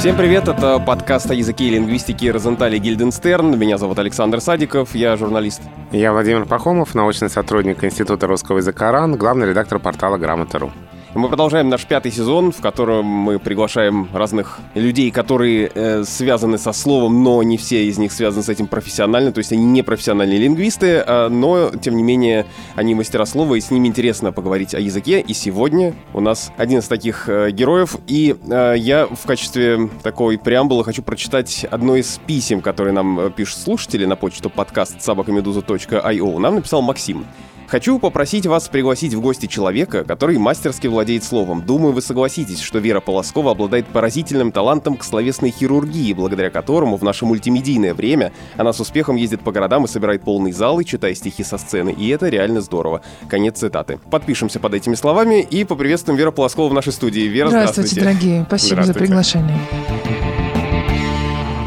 Всем привет, это подкаст о языке и лингвистике Розентали Гильденстерн. Меня зовут Александр Садиков, я журналист. Я Владимир Пахомов, научный сотрудник Института русского языка РАН, главный редактор портала «Грамота.ру». Мы продолжаем наш пятый сезон, в котором мы приглашаем разных людей, которые э, связаны со словом, но не все из них связаны с этим профессионально, то есть они не профессиональные лингвисты, э, но, тем не менее, они мастера слова, и с ними интересно поговорить о языке. И сегодня у нас один из таких э, героев, и э, я в качестве такой преамбулы хочу прочитать одно из писем, которые нам э, пишут слушатели на почту подкаст собакамедуза.io. Нам написал Максим. Хочу попросить вас пригласить в гости человека, который мастерски владеет словом. Думаю, вы согласитесь, что Вера Полоскова обладает поразительным талантом к словесной хирургии, благодаря которому в наше мультимедийное время она с успехом ездит по городам и собирает полные залы, читая стихи со сцены. И это реально здорово. Конец цитаты. Подпишемся под этими словами и поприветствуем Веру Полоскову в нашей студии. Вера, здравствуйте. Здравствуйте, дорогие. Спасибо за приглашение.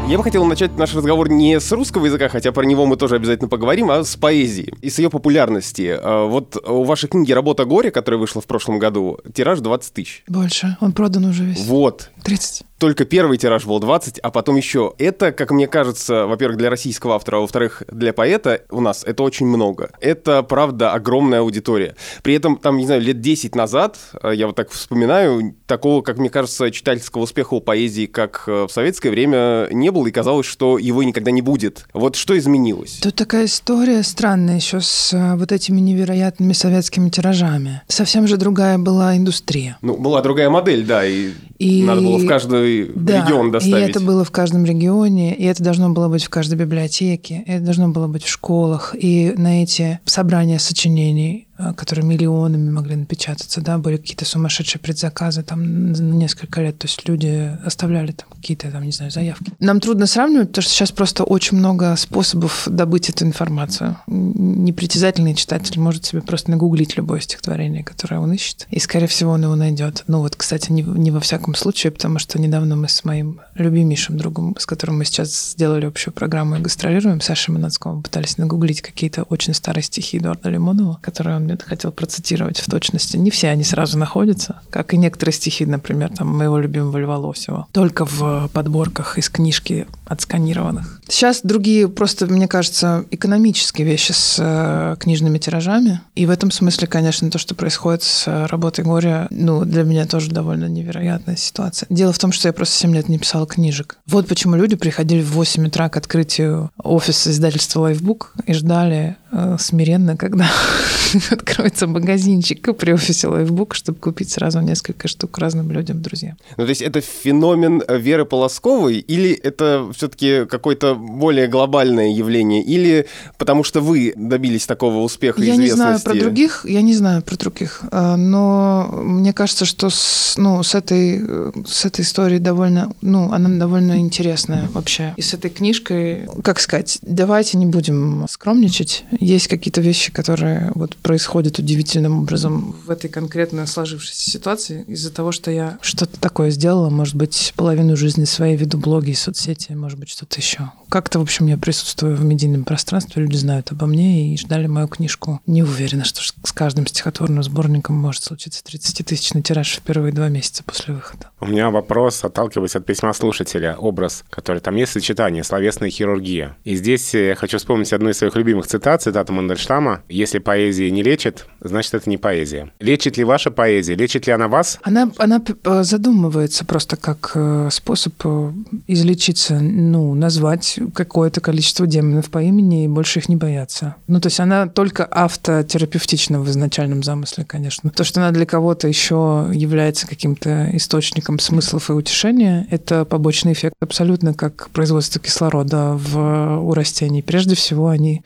Я бы хотел начать наш разговор не с русского языка, хотя про него мы тоже обязательно поговорим, а с поэзии и с ее популярности. А, вот у вашей книги «Работа горе», которая вышла в прошлом году, тираж 20 тысяч. Больше. Он продан уже весь. Вот. 30 только первый тираж был 20, а потом еще. Это, как мне кажется, во-первых, для российского автора, а во-вторых, для поэта у нас это очень много. Это, правда, огромная аудитория. При этом, там, не знаю, лет 10 назад, э, я вот так вспоминаю, такого, как мне кажется, читательского успеха у поэзии, как э, в советское время, не было, и казалось, что его никогда не будет. Вот что изменилось? Тут такая история странная еще с э, вот этими невероятными советскими тиражами. Совсем же другая была индустрия. Ну, была другая модель, да, и, и... надо было в каждой да, регион доставить. и это было в каждом регионе, и это должно было быть в каждой библиотеке, это должно было быть в школах. И на эти собрания сочинений которые миллионами могли напечататься, да, были какие-то сумасшедшие предзаказы там на несколько лет, то есть люди оставляли там какие-то, там, не знаю, заявки. Нам трудно сравнивать, потому что сейчас просто очень много способов добыть эту информацию. Непритязательный читатель может себе просто нагуглить любое стихотворение, которое он ищет, и, скорее всего, он его найдет. Ну вот, кстати, не, не во всяком случае, потому что недавно мы с моим любимейшим другом, с которым мы сейчас сделали общую программу и гастролируем, Сашей Манацковым, пытались нагуглить какие-то очень старые стихи Эдуарда Лимонова, которые он мне хотел процитировать в точности. Не все они сразу находятся, как и некоторые стихи, например, там моего любимого Льва Лосева. Только в подборках из книжки отсканированных. Сейчас другие просто, мне кажется, экономические вещи с э, книжными тиражами. И в этом смысле, конечно, то, что происходит с работой горя, ну, для меня тоже довольно невероятная ситуация. Дело в том, что я просто 7 лет не писала книжек. Вот почему люди приходили в 8 утра к открытию офиса издательства Lifebook и ждали э, смиренно, когда откроется магазинчик при офисе Lifebook, чтобы купить сразу несколько штук разным людям, друзьям. Ну, то есть это феномен Веры Полосковой или это все-таки какое-то более глобальное явление? Или потому что вы добились такого успеха Я известности? не знаю про других, я не знаю про других, а, но мне кажется, что с, ну, с, этой, с этой историей довольно, ну, она довольно интересная вообще. И с этой книжкой, как сказать, давайте не будем скромничать. Есть какие-то вещи, которые вот происходят удивительным образом в этой конкретно сложившейся ситуации из-за того, что я что-то такое сделала, может быть, половину жизни своей веду блоги и соцсети, может быть, что-то еще. Как-то, в общем, я присутствую в медийном пространстве, люди знают обо мне и ждали мою книжку. Не уверена, что с каждым стихотворным сборником может случиться 30-тысячный тираж в первые два месяца после выхода. У меня вопрос, отталкиваясь от письма слушателя, образ, который там есть сочетание, словесная хирургия. И здесь я хочу вспомнить одну из своих любимых цитат, цитату Мандельштама. «Если поэзия не лечит, значит, это не поэзия». Лечит ли ваша поэзия? Лечит ли она вас? Она, она задумывается просто как э, способ э, излечиться, ну, назвать какое-то количество демонов по имени и больше их не бояться. Ну, то есть она только автотерапевтична в изначальном замысле, конечно. То, что она для кого-то еще является каким-то источником смыслов и утешения, это побочный эффект абсолютно как производство кислорода в, у растений. Прежде всего, они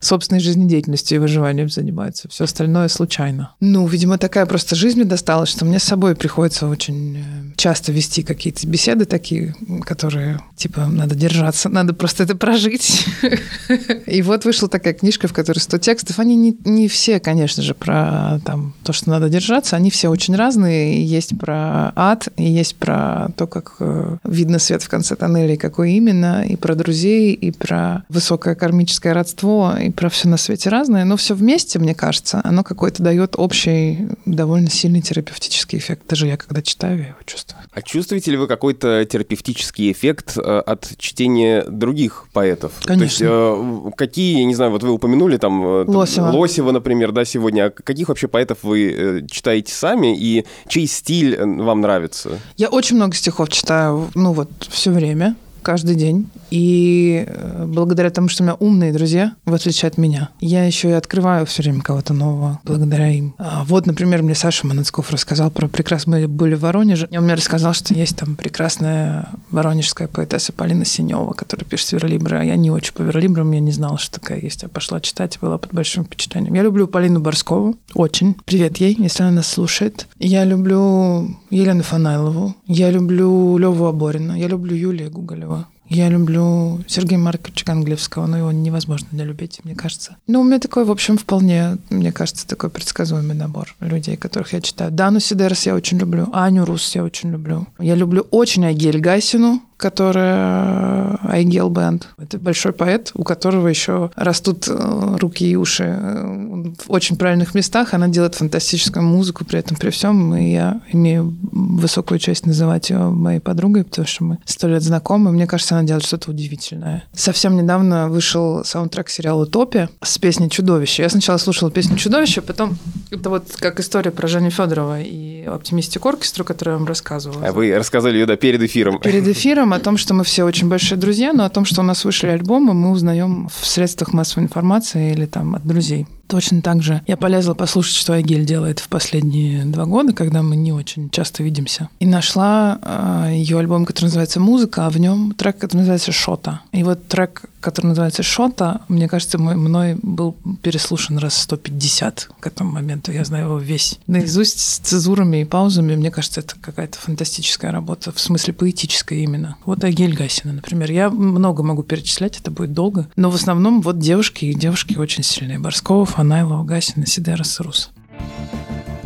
собственной жизнедеятельностью и выживанием занимаются. Все остальное случайно. Ну, видимо, такая просто жизнь мне досталась, что мне с собой приходится очень э, часто вести какие-то беседы такие, которые, типа, надо держаться, надо просто это прожить. И вот вышла такая книжка, в которой 100 текстов. Они не, не все, конечно же, про там, то, что надо держаться. Они все очень разные. Есть про ад, и есть про то, как э, видно свет в конце тоннеля, и какой именно, и про друзей, и про высокое кармическое родство, и про все на свете разное. Но все вместе, мне кажется, оно какой-то дает общий, довольно сильный терапевтический эффект. Даже я, когда читаю, я его чувствую. А чувствуете ли вы какой-то терапевтический эффект э, от чтения других поэтов? Конечно. То есть, э, какие, я не знаю, вот вы упомянули там... э, там, Лосева. Лосева, например, да, сегодня. А каких вообще поэтов вы читаете сами и чей стиль вам нравится? Я очень много стихов читаю, ну вот, все время, каждый день. И э, благодаря тому, что у меня умные друзья, в отличие от меня, я еще и открываю все время кого-то нового благодаря им. А вот, например, мне Саша Манацков рассказал про прекрасно. Мы были в Воронеже, и он мне рассказал, что есть там прекрасная воронежская поэтесса Полина Синева, которая пишет верлибры. А я не очень по верлибрам, я не знала, что такая есть. Я пошла читать, была под большим впечатлением. Я люблю Полину Борскову, очень. Привет ей, если она нас слушает. Я люблю Елену Фанайлову, я люблю Леву Аборина, я люблю Юлию Гуголева. Я люблю Сергея Марковича Ганглевского, но его невозможно не любить, мне кажется. Ну, у меня такой, в общем, вполне, мне кажется, такой предсказуемый набор людей, которых я читаю. Дану Сидерс я очень люблю, Аню Рус я очень люблю. Я люблю очень Айгель Гайсину, которая Айгел Бенд. Это большой поэт, у которого еще растут э, руки и уши э, в очень правильных местах. Она делает фантастическую музыку при этом, при всем. И я имею высокую честь называть ее моей подругой, потому что мы сто лет знакомы. Мне кажется, она делает что-то удивительное. Совсем недавно вышел саундтрек сериала «Утопия» с песней «Чудовище». Я сначала слушала песню «Чудовище», потом это вот как история про Женю Федорова и оптимистик оркестру, которую я вам рассказывала. А вы рассказали ее, да, перед эфиром. Перед эфиром о том, что мы все очень большие друзья, но о том, что у нас вышли альбомы, мы узнаем в средствах массовой информации или там от друзей. Точно так же я полезла послушать, что Агиль делает в последние два года, когда мы не очень часто видимся. И нашла э, ее альбом, который называется «Музыка», а в нем трек, который называется «Шота». И вот трек, который называется «Шота», мне кажется, мой, мной был переслушан раз 150 к этому моменту. Я знаю его весь наизусть с цезурами и паузами. Мне кажется, это какая-то фантастическая работа, в смысле поэтическая именно. Вот Агиль Гасина, например. Я много могу перечислять, это будет долго. Но в основном вот девушки, и девушки очень сильные. Борскова, Фанайлова, Гасина, Сидерас, Рус.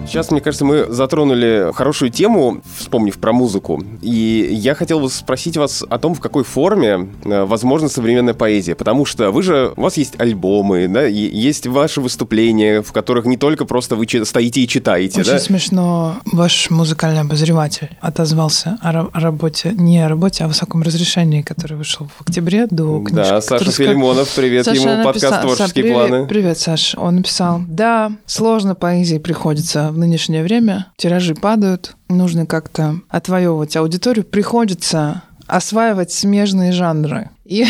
Сейчас, мне кажется, мы затронули хорошую тему, вспомнив про музыку. И я хотел бы спросить вас о том, в какой форме э, возможна современная поэзия. Потому что вы же, у вас есть альбомы, да, и есть ваши выступления, в которых не только просто вы стоите и читаете, Очень да? смешно. Ваш музыкальный обозреватель отозвался о, ра- о работе, не о работе, а о высоком разрешении, который вышел в октябре до книжки. Да, Саша который ска- Филимонов, привет Саша ему, подкаст написал- «Творческие Са- привет, планы». Привет, Саш. Он написал, да, сложно поэзии приходится в нынешнее время, тиражи падают, нужно как-то отвоевывать аудиторию, приходится осваивать смежные жанры. И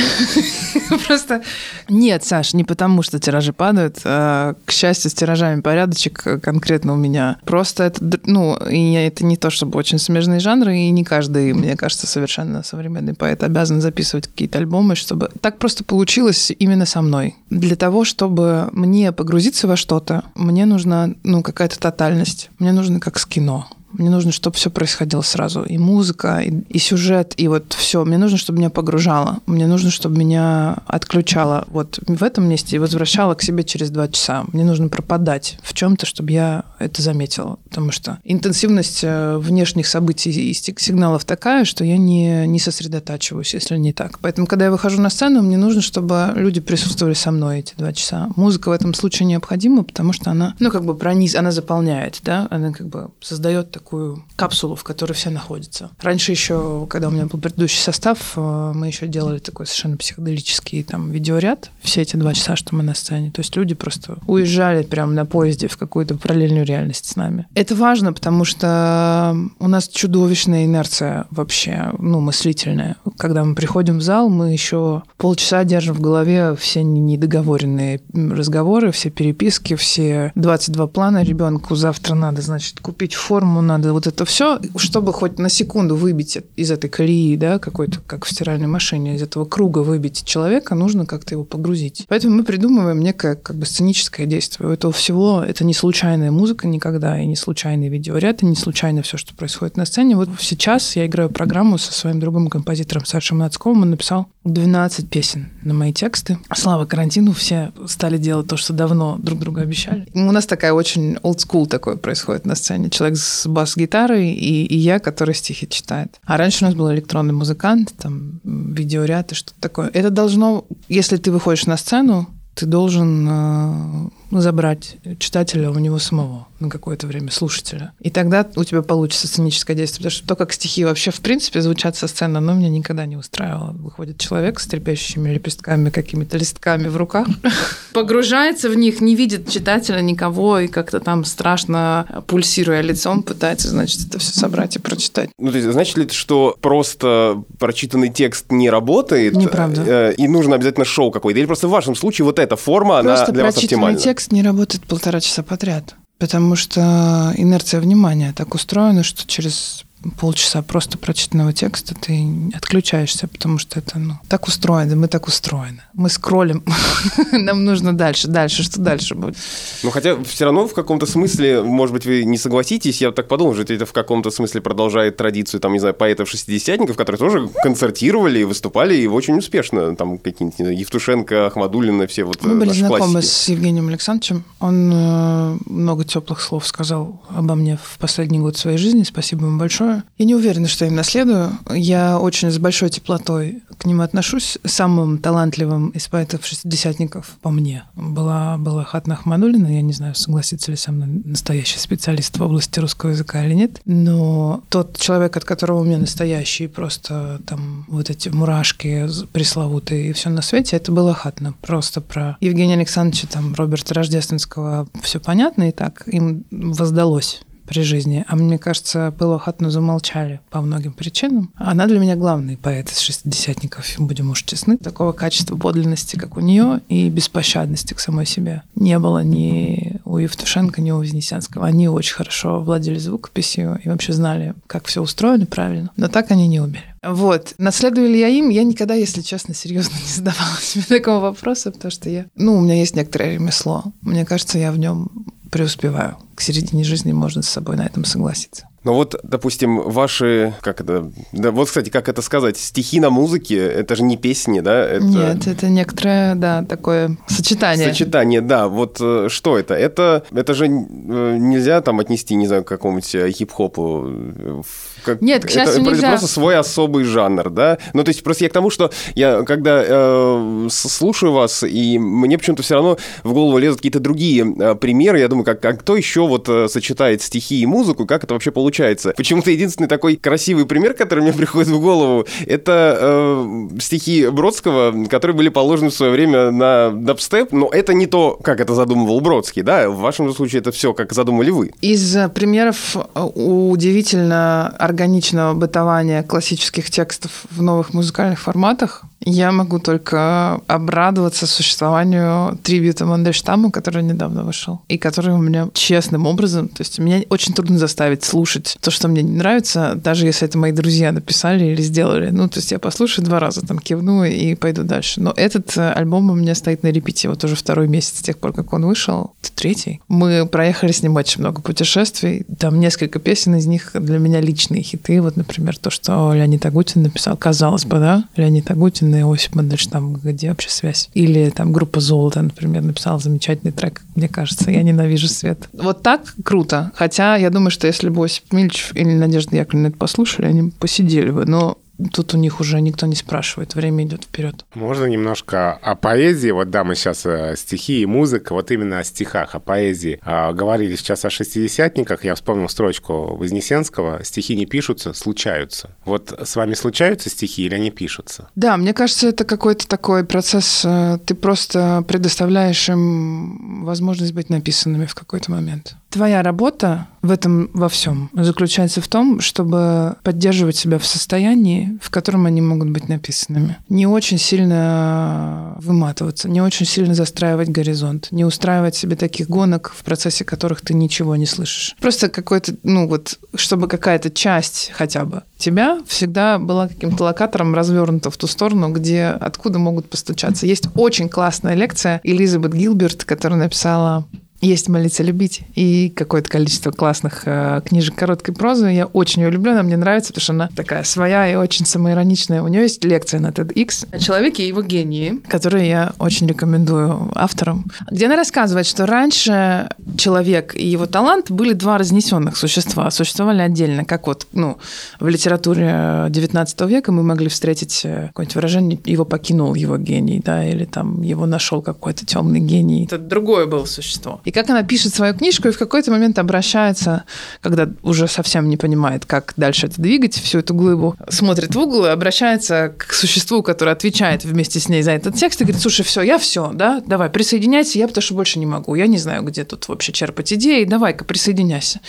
просто... Нет, Саш, не потому, что тиражи падают. а, К счастью, с тиражами порядочек конкретно у меня. Просто это, ну, и это не то, чтобы очень смежные жанры, и не каждый, мне кажется, совершенно современный поэт обязан записывать какие-то альбомы, чтобы... Так просто получилось именно со мной. Для того, чтобы мне погрузиться во что-то, мне нужна, ну, какая-то тотальность. Мне нужно как с кино. Мне нужно, чтобы все происходило сразу. И музыка, и, и сюжет, и вот все. Мне нужно, чтобы меня погружало. Мне нужно, чтобы меня отключало вот в этом месте и возвращало к себе через два часа. Мне нужно пропадать в чем-то, чтобы я это заметила. Потому что интенсивность э, внешних событий и сигналов такая, что я не, не сосредотачиваюсь, если не так. Поэтому, когда я выхожу на сцену, мне нужно, чтобы люди присутствовали со мной эти два часа. Музыка в этом случае необходима, потому что она, ну, как бы прониз, она заполняет, да, она как бы создает такую капсулу, в которой все находятся. Раньше еще, когда у меня был предыдущий состав, э, мы еще делали такой совершенно психоделический там видеоряд, все эти два часа, что мы на сцене. То есть люди просто уезжали прямо на поезде в какую-то параллельную реальность с нами. Это важно, потому что у нас чудовищная инерция вообще, ну, мыслительная. Когда мы приходим в зал, мы еще полчаса держим в голове все недоговоренные разговоры, все переписки, все 22 плана ребенку. Завтра надо, значит, купить форму, надо вот это все, чтобы хоть на секунду выбить из этой колеи, да, какой-то, как в стиральной машине, из этого круга выбить человека, нужно как-то его погрузить. Поэтому мы придумываем некое как бы сценическое действие. У этого всего это не случайная музыка никогда, и не случайный видеоряд, и не случайно все, что происходит на сцене. Вот сейчас я играю программу со своим другом композитором Сашей Нацковым. Он написал 12 песен на мои тексты. Слава карантину все стали делать то, что давно друг друга обещали. У нас такая очень old school такое происходит на сцене. Человек с бас-гитарой и, и я, который стихи читает. А раньше у нас был электронный музыкант, там, видеоряд и что-то такое. Это должно, если ты выходишь на сцену, ты должен э, забрать читателя у него самого на какое-то время, слушателя. И тогда у тебя получится сценическое действие. Потому что то, как стихи вообще в принципе звучат со сцены, оно меня никогда не устраивало. Выходит человек с трепещущими лепестками, какими-то листками в руках, погружается в них, не видит читателя никого и как-то там страшно пульсируя лицом пытается, значит, это все собрать и прочитать. Ну, то есть, значит ли это, что просто прочитанный текст не работает? Неправда. Э, и нужно обязательно шоу какое-то? Или просто в вашем случае вот эта форма, Просто она для вас прочитанный оптимальна? текст не работает полтора часа подряд. Потому что инерция внимания так устроена, что через полчаса просто прочитанного текста ты отключаешься, потому что это ну, так устроено, мы так устроены. Мы скроллим, нам нужно дальше, дальше, что дальше будет. Ну, хотя все равно в каком-то смысле, может быть, вы не согласитесь, я так подумал, что это в каком-то смысле продолжает традицию, там, не знаю, поэтов-шестидесятников, которые тоже концертировали и выступали, и очень успешно. Там какие-нибудь Евтушенко, Ахмадулина, все вот Мы э, были наши знакомы классики. с Евгением Александровичем. Он э, много теплых слов сказал обо мне в последний год своей жизни. Спасибо ему большое. Я не уверена, что я им наследую. Я очень с большой теплотой к нему отношусь. Самым талантливым из поэтов-шестидесятников по мне была, была Хатна Ахмадулина. Я не знаю, согласится ли со мной настоящий специалист в области русского языка или нет. Но тот человек, от которого у меня настоящий просто там вот эти мурашки пресловутые и все на свете, это было Хатна. Просто про Евгения Александровича, там, Роберта Рождественского все понятно и так им воздалось при жизни. А мне кажется, было Хатну замолчали по многим причинам. Она для меня главный поэт из шестидесятников, будем уж честны. Такого качества подлинности, как у нее, и беспощадности к самой себе не было ни у Евтушенко, ни у Вознесенского. Они очень хорошо владели звукописью и вообще знали, как все устроено правильно. Но так они не умели. Вот. Наследую ли я им? Я никогда, если честно, серьезно не задавала себе такого вопроса, потому что я... Ну, у меня есть некоторое ремесло. Мне кажется, я в нем преуспеваю. К середине жизни можно с собой на этом согласиться. Ну вот, допустим, ваши, как это, да, вот, кстати, как это сказать, стихи на музыке, это же не песни, да? Это Нет, это некоторое, да, такое сочетание. Сочетание, да. Вот э, что это? Это, это же э, нельзя там отнести, не знаю, к какому-нибудь э, хип-хопу. Как, Нет, к счастью, это, нельзя. просто свой особый жанр, да? Ну, то есть просто я к тому, что я, когда э, слушаю вас, и мне почему-то все равно в голову лезут какие-то другие э, примеры, я думаю, как, как кто еще вот э, сочетает стихи и музыку, как это вообще получается? Почему-то единственный такой красивый пример, который мне приходит в голову, это э, стихи Бродского, которые были положены в свое время на дабстеп, но это не то, как это задумывал Бродский, да? В вашем случае это все, как задумали вы. Из э, примеров э, удивительно органичного бытования классических текстов в новых музыкальных форматах я могу только обрадоваться существованию трибюта Мандельштаму, который недавно вышел, и который у меня честным образом, то есть меня очень трудно заставить слушать то, что мне не нравится, даже если это мои друзья написали или сделали. Ну, то есть я послушаю два раза, там кивну и пойду дальше. Но этот э, альбом у меня стоит на репите вот уже второй месяц с тех пор, как он вышел. Это третий. Мы проехали с ним очень много путешествий. Там несколько песен из них для меня личные хиты. Вот, например, то, что Леонид Агутин написал. Казалось бы, да? Леонид Агутин и Осип Мандельштам. Где вообще связь? Или там группа «Золото», например, написала замечательный трек, мне кажется, «Я ненавижу свет». Вот так круто. Хотя я думаю, что если бы Осип Мильчев или Надежда Яковлевна это послушали, они бы посидели бы. Но тут у них уже никто не спрашивает. Время идет вперед. Можно немножко о поэзии? Вот да, мы сейчас э, стихи и музыка, вот именно о стихах, о поэзии. А, говорили сейчас о шестидесятниках, я вспомнил строчку Вознесенского. Стихи не пишутся, случаются. Вот с вами случаются стихи или они пишутся? Да, мне кажется, это какой-то такой процесс. э, Ты просто предоставляешь им возможность быть написанными в какой-то момент. Твоя работа в этом во всем заключается в том, чтобы поддерживать себя в состоянии, в котором они могут быть написанными. Не очень сильно выматываться, не очень сильно застраивать горизонт, не устраивать себе таких гонок, в процессе которых ты ничего не слышишь. Просто какой-то, ну вот, чтобы какая-то часть хотя бы тебя всегда была каким-то локатором развернута в ту сторону, где откуда могут постучаться. Есть очень классная лекция Элизабет Гилберт, которая написала есть «Молиться, любить» и какое-то количество классных э, книжек короткой прозы. Я очень ее люблю, она мне нравится, потому что она такая своя и очень самоироничная. У нее есть лекция на TEDx о человеке и его гении, которую я очень рекомендую авторам, где она рассказывает, что раньше человек и его талант были два разнесенных существа, существовали отдельно, как вот ну, в литературе 19 века мы могли встретить э, какое-нибудь выражение «его покинул его гений», да, или там «его нашел какой-то темный гений». Это другое было существо. И как она пишет свою книжку, и в какой-то момент обращается, когда уже совсем не понимает, как дальше это двигать, всю эту глыбу, смотрит в угол и обращается к существу, которое отвечает вместе с ней за этот текст, и говорит, слушай, все, я все, да, давай, присоединяйся, я потому что больше не могу, я не знаю, где тут вообще черпать идеи, давай-ка присоединяйся.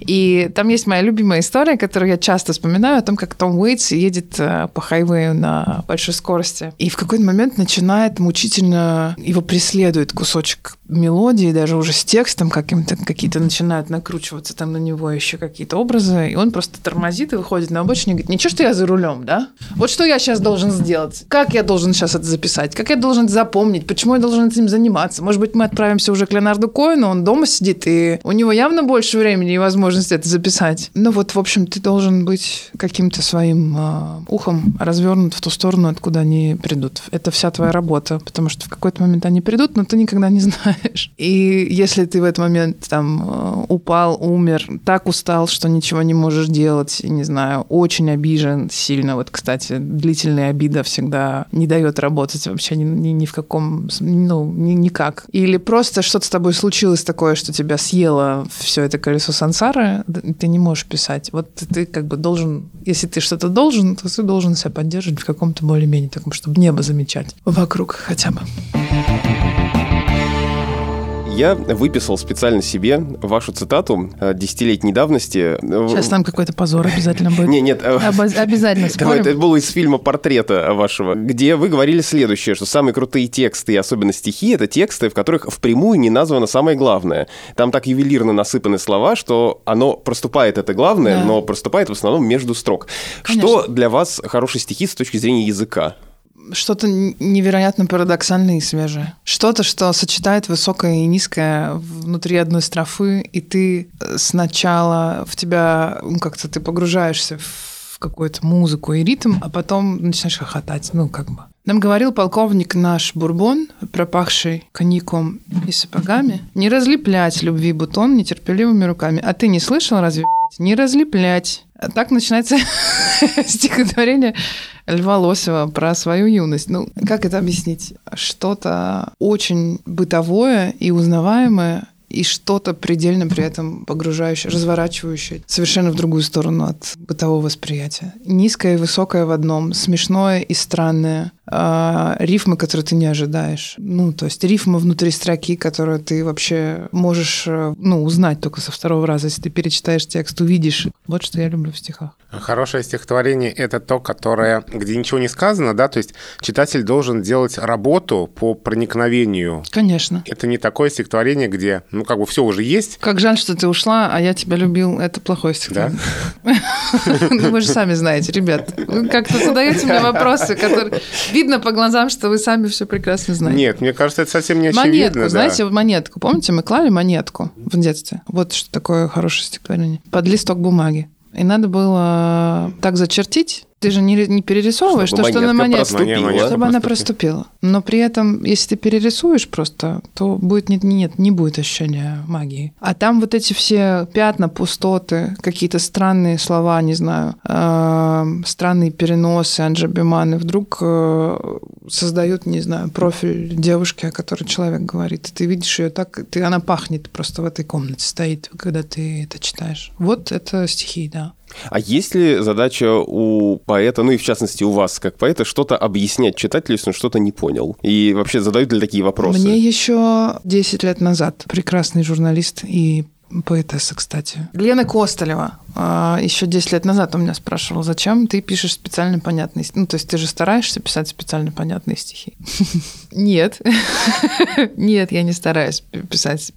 И там есть моя любимая история, которую я часто вспоминаю, о том, как Том Уэйтс едет э, по хайвею на большой скорости, и в какой-то момент начинает мучительно, его преследует кусочек мелодии, даже уже с текстом каким-то, какие-то начинают накручиваться там на него еще какие-то образы, и он просто тормозит и выходит на обочину и говорит, ничего, что я за рулем, да? Вот что я сейчас должен сделать? Как я должен сейчас это записать? Как я должен это запомнить? Почему я должен этим заниматься? Может быть, мы отправимся уже к Леонарду Коину, он дома сидит, и у него явно больше времени и возможности это записать. Ну вот, в общем, ты должен быть каким-то своим э, ухом развернут в ту сторону, откуда они придут. Это вся твоя работа, потому что в какой-то момент они придут, но ты никогда не знаешь. И если ты в этот момент там э, упал, умер, так устал, что ничего не можешь делать, не знаю, очень обижен сильно. Вот, кстати, длительная обида всегда не дает работать вообще ни, ни, ни в каком, ну, ни, никак. Или просто что-то с тобой случилось такое, что тебя съело все это колесо сансары, ты не можешь писать. Вот ты как бы должен, если ты что-то должен, то ты должен себя поддерживать в каком-то более-менее таком, чтобы небо замечать вокруг хотя бы. Я выписал специально себе вашу цитату э, десятилетней давности. Сейчас нам какой-то позор обязательно будет. Не, нет. Э, обязательно спорим. Это было из фильма «Портрета» вашего, где вы говорили следующее, что самые крутые тексты, и особенно стихи, это тексты, в которых впрямую не названо самое главное. Там так ювелирно насыпаны слова, что оно проступает, это главное, да. но проступает в основном между строк. Конечно. Что для вас хорошие стихи с точки зрения языка? Что-то невероятно парадоксальное и свежее. Что-то, что сочетает высокое и низкое внутри одной строфы, и ты э, сначала в тебя, ну, как-то ты погружаешься в какую-то музыку и ритм, а потом начинаешь хохотать, ну, как бы. Нам говорил полковник наш Бурбон, пропахший коньяком и сапогами, не разлеплять любви бутон нетерпеливыми руками. А ты не слышал разве? Не разлеплять. Так начинается стихотворение Льва Лосева про свою юность. Ну, как это объяснить? Что-то очень бытовое и узнаваемое, и что-то предельно при этом погружающее, разворачивающее совершенно в другую сторону от бытового восприятия. Низкое и высокое в одном, смешное и странное, а, рифмы, которые ты не ожидаешь. Ну, то есть рифмы внутри строки, которые ты вообще можешь э, ну, узнать только со второго раза. Если ты перечитаешь текст, увидишь. Вот что я люблю в стихах. Хорошее стихотворение — это то, которое, где ничего не сказано, да, то есть читатель должен делать работу по проникновению. Конечно. Это не такое стихотворение, где, ну, как бы все уже есть. Как жаль, что ты ушла, а я тебя любил. Это плохое стихотворение. Да? Ну, вы же сами знаете, ребят. Вы как-то задаете мне вопросы, которые... Видно по глазам, что вы сами все прекрасно знаете. Нет, мне кажется, это совсем не очевидно. Монетку, знаете, монетку. Помните, мы клали монетку в детстве? Вот что такое хорошее стихотворение. Под листок бумаги. И надо было так зачертить, ты же не, не перерисовываешь чтобы то, что на монетке, проступила. чтобы она проступила. Но при этом, если ты перерисуешь просто, то будет нет, нет, не будет ощущения магии. А там вот эти все пятна, пустоты, какие-то странные слова, не знаю, э, странные переносы, анджабиманы, вдруг э, создают, не знаю, профиль девушки, о которой человек говорит. И ты видишь ее так, ты, она пахнет просто в этой комнате, стоит, когда ты это читаешь. Вот это стихи, да. А есть ли задача у поэта, ну и в частности у вас, как поэта, что-то объяснять читателю, если он что-то не понял? И вообще задают ли такие вопросы? Мне еще 10 лет назад прекрасный журналист и поэтесса, кстати. Лена Костолева еще 10 лет назад у меня спрашивал, зачем ты пишешь специально понятные стихи? Ну, то есть ты же стараешься писать специально понятные стихи? Нет. Нет, я не стараюсь писать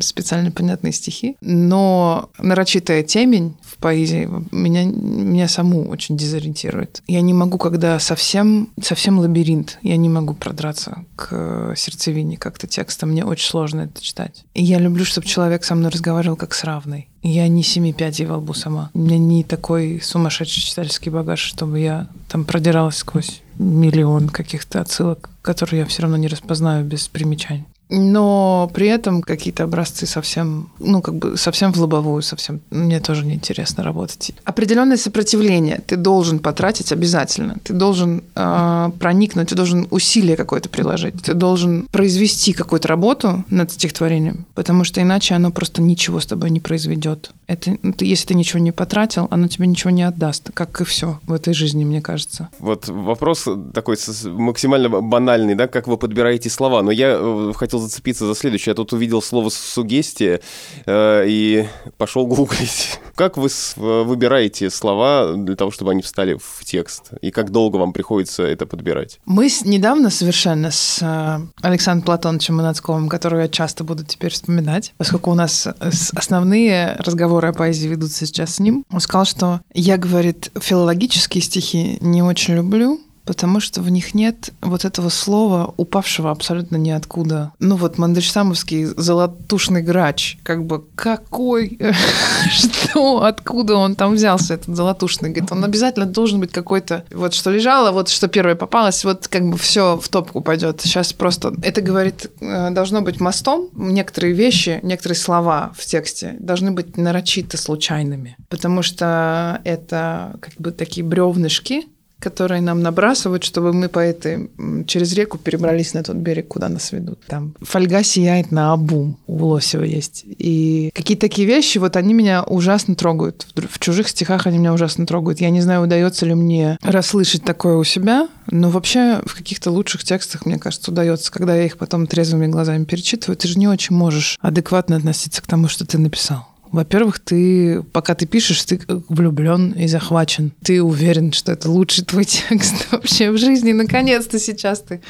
специально понятные стихи, но нарочитая темень в поэзии меня, меня саму очень дезориентирует. Я не могу, когда совсем, совсем лабиринт, я не могу продраться к сердцевине как-то текста, мне очень сложно это читать. И я люблю, чтобы человек со мной разговаривал как с равной. Я не семи пядей во лбу сама. У меня не такой сумасшедший читательский багаж, чтобы я там продиралась сквозь миллион каких-то отсылок, которые я все равно не распознаю без примечаний но при этом какие-то образцы совсем, ну, как бы совсем в лобовую, совсем мне тоже неинтересно работать. Определенное сопротивление ты должен потратить обязательно. Ты должен э, проникнуть, ты должен усилие какое-то приложить, ты должен произвести какую-то работу над стихотворением, потому что иначе оно просто ничего с тобой не произведет. Это, ну, если ты ничего не потратил, оно тебе ничего не отдаст, как и все в этой жизни, мне кажется. Вот вопрос такой максимально банальный, да, как вы подбираете слова, но я э, зацепиться за следующее. Я тут увидел слово «сугестия» э, и пошел гуглить. Как вы выбираете слова для того, чтобы они встали в текст? И как долго вам приходится это подбирать? Мы с, недавно совершенно с э, Александром Платоновичем Манацковым, которого я часто буду теперь вспоминать, поскольку у нас основные разговоры о поэзии ведутся сейчас с ним, он сказал, что я, говорит, филологические стихи не очень люблю, потому что в них нет вот этого слова, упавшего абсолютно ниоткуда. Ну вот Мандельштамовский золотушный грач, как бы какой, что, откуда он там взялся, этот золотушный? Говорит, он обязательно должен быть какой-то, вот что лежало, вот что первое попалось, вот как бы все в топку пойдет. Сейчас просто, это говорит, э, должно быть мостом. Некоторые вещи, некоторые слова в тексте должны быть нарочито случайными, потому что это как бы такие бревнышки, которые нам набрасывают, чтобы мы по этой через реку перебрались на тот берег, куда нас ведут. Там фольга сияет на обум у Лосева есть. И какие-то такие вещи, вот они меня ужасно трогают. В чужих стихах они меня ужасно трогают. Я не знаю, удается ли мне расслышать такое у себя, но вообще в каких-то лучших текстах, мне кажется, удается, когда я их потом трезвыми глазами перечитываю, ты же не очень можешь адекватно относиться к тому, что ты написал. Во-первых, ты, пока ты пишешь, ты влюблен и захвачен. Ты уверен, что это лучший твой текст вообще в жизни. Наконец-то сейчас ты...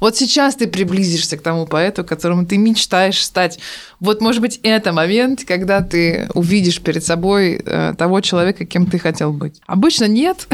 Вот сейчас ты приблизишься к тому поэту, которому ты мечтаешь стать. Вот, может быть, это момент, когда ты увидишь перед собой э, того человека, кем ты хотел быть. Обычно нет,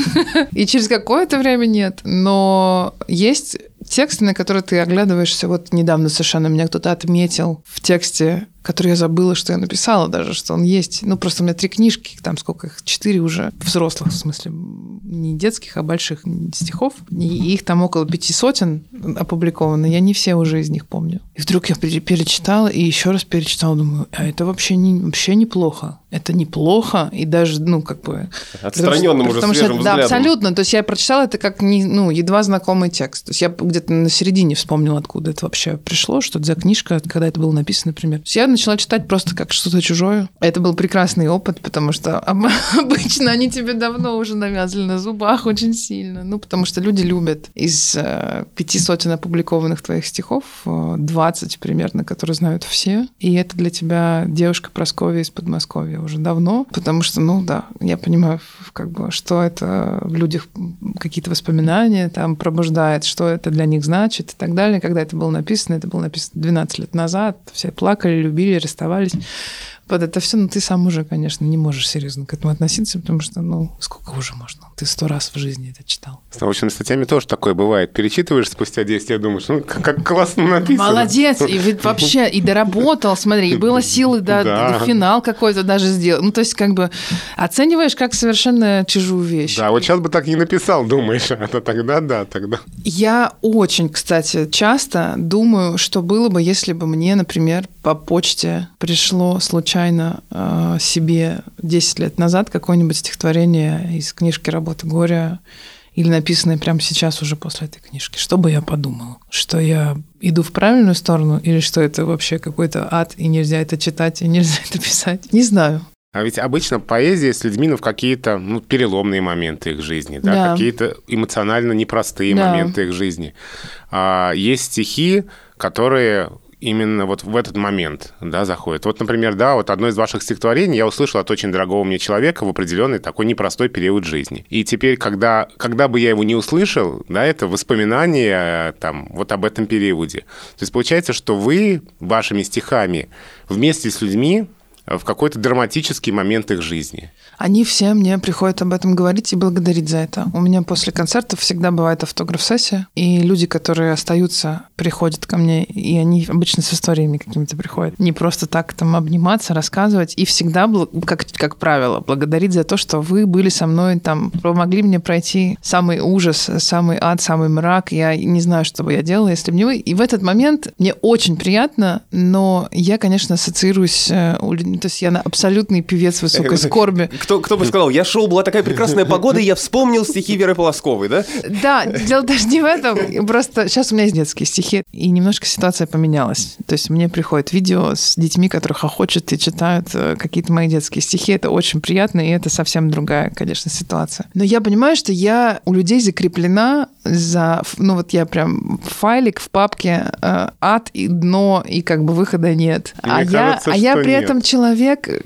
и через какое-то время нет, но есть тексты, на которые ты оглядываешься. Вот недавно совершенно меня кто-то отметил в тексте который я забыла, что я написала даже, что он есть. Ну, просто у меня три книжки, там сколько их, четыре уже взрослых, в смысле, не детских, а больших стихов. И их там около пяти сотен опубликовано. Я не все уже из них помню. И вдруг я перечитала и еще раз перечитала, думаю, а это вообще, не, вообще неплохо. Это неплохо, и даже, ну, как бы... Отстраненным уже потому, свежим что. Да, абсолютно. То есть я прочитала это как, не, ну, едва знакомый текст. То есть я где-то на середине вспомнила, откуда это вообще пришло, что это за книжка, когда это было написано, например. Я начала читать просто как что-то чужое. Это был прекрасный опыт, потому что обычно они тебе давно уже навязали на зубах очень сильно. Ну, потому что люди любят из э, пяти сотен опубликованных твоих стихов э, 20 примерно, которые знают все. И это для тебя девушка Прасковья из Подмосковья уже давно, потому что, ну да, я понимаю, как бы, что это в людях какие-то воспоминания там пробуждает, что это для них значит и так далее. Когда это было написано, это было написано 12 лет назад, все плакали, любили, расставались под это все, но ты сам уже, конечно, не можешь серьезно к этому относиться, потому что, ну, сколько уже можно? Ты сто раз в жизни это читал. С научными статьями тоже такое бывает. Перечитываешь спустя 10 лет, думаешь, ну, как, как классно написано. Молодец! И вообще, и доработал, смотри, и было силы, да, да. финал какой-то даже сделать. Ну, то есть, как бы оцениваешь как совершенно чужую вещь. Да, вот сейчас бы так не написал, думаешь, а то тогда, да, тогда. Я очень, кстати, часто думаю, что было бы, если бы мне, например, по почте пришло случайно э, себе 10 лет назад какое-нибудь стихотворение из книжки «Работа горя» или написанное прямо сейчас уже после этой книжки. Что бы я подумала? Что я иду в правильную сторону или что это вообще какой-то ад, и нельзя это читать, и нельзя это писать? Не знаю. А ведь обычно поэзия с людьми ну, в какие-то ну, переломные моменты их жизни, да, да. какие-то эмоционально непростые да. моменты их жизни. А, есть стихи, которые именно вот в этот момент, да, заходит. Вот, например, да, вот одно из ваших стихотворений я услышал от очень дорогого мне человека в определенный такой непростой период жизни. И теперь, когда, когда бы я его не услышал, да, это воспоминание там вот об этом периоде. То есть получается, что вы вашими стихами вместе с людьми в какой-то драматический момент их жизни. Они все мне приходят об этом говорить и благодарить за это. У меня после концертов всегда бывает автограф-сессия, и люди, которые остаются, приходят ко мне, и они обычно с историями какими-то приходят. Не просто так там обниматься, рассказывать, и всегда, как, как правило, благодарить за то, что вы были со мной, там, помогли мне пройти самый ужас, самый ад, самый мрак. Я не знаю, что бы я делала, если бы не вы. И в этот момент мне очень приятно, но я, конечно, ассоциируюсь, э, то есть я абсолютный певец высокой скорби кто, кто бы сказал, я шел, была такая прекрасная погода, и я вспомнил стихи Веры Полосковой, да? Да, дело даже не в этом. Просто сейчас у меня есть детские стихи, и немножко ситуация поменялась. То есть мне приходит видео с детьми, которые хохочут и читают э, какие-то мои детские стихи. Это очень приятно, и это совсем другая, конечно, ситуация. Но я понимаю, что я у людей закреплена за... Ну вот я прям файлик в папке э, ад и дно, и как бы выхода нет. Мне а кажется, я, а я при нет. этом человек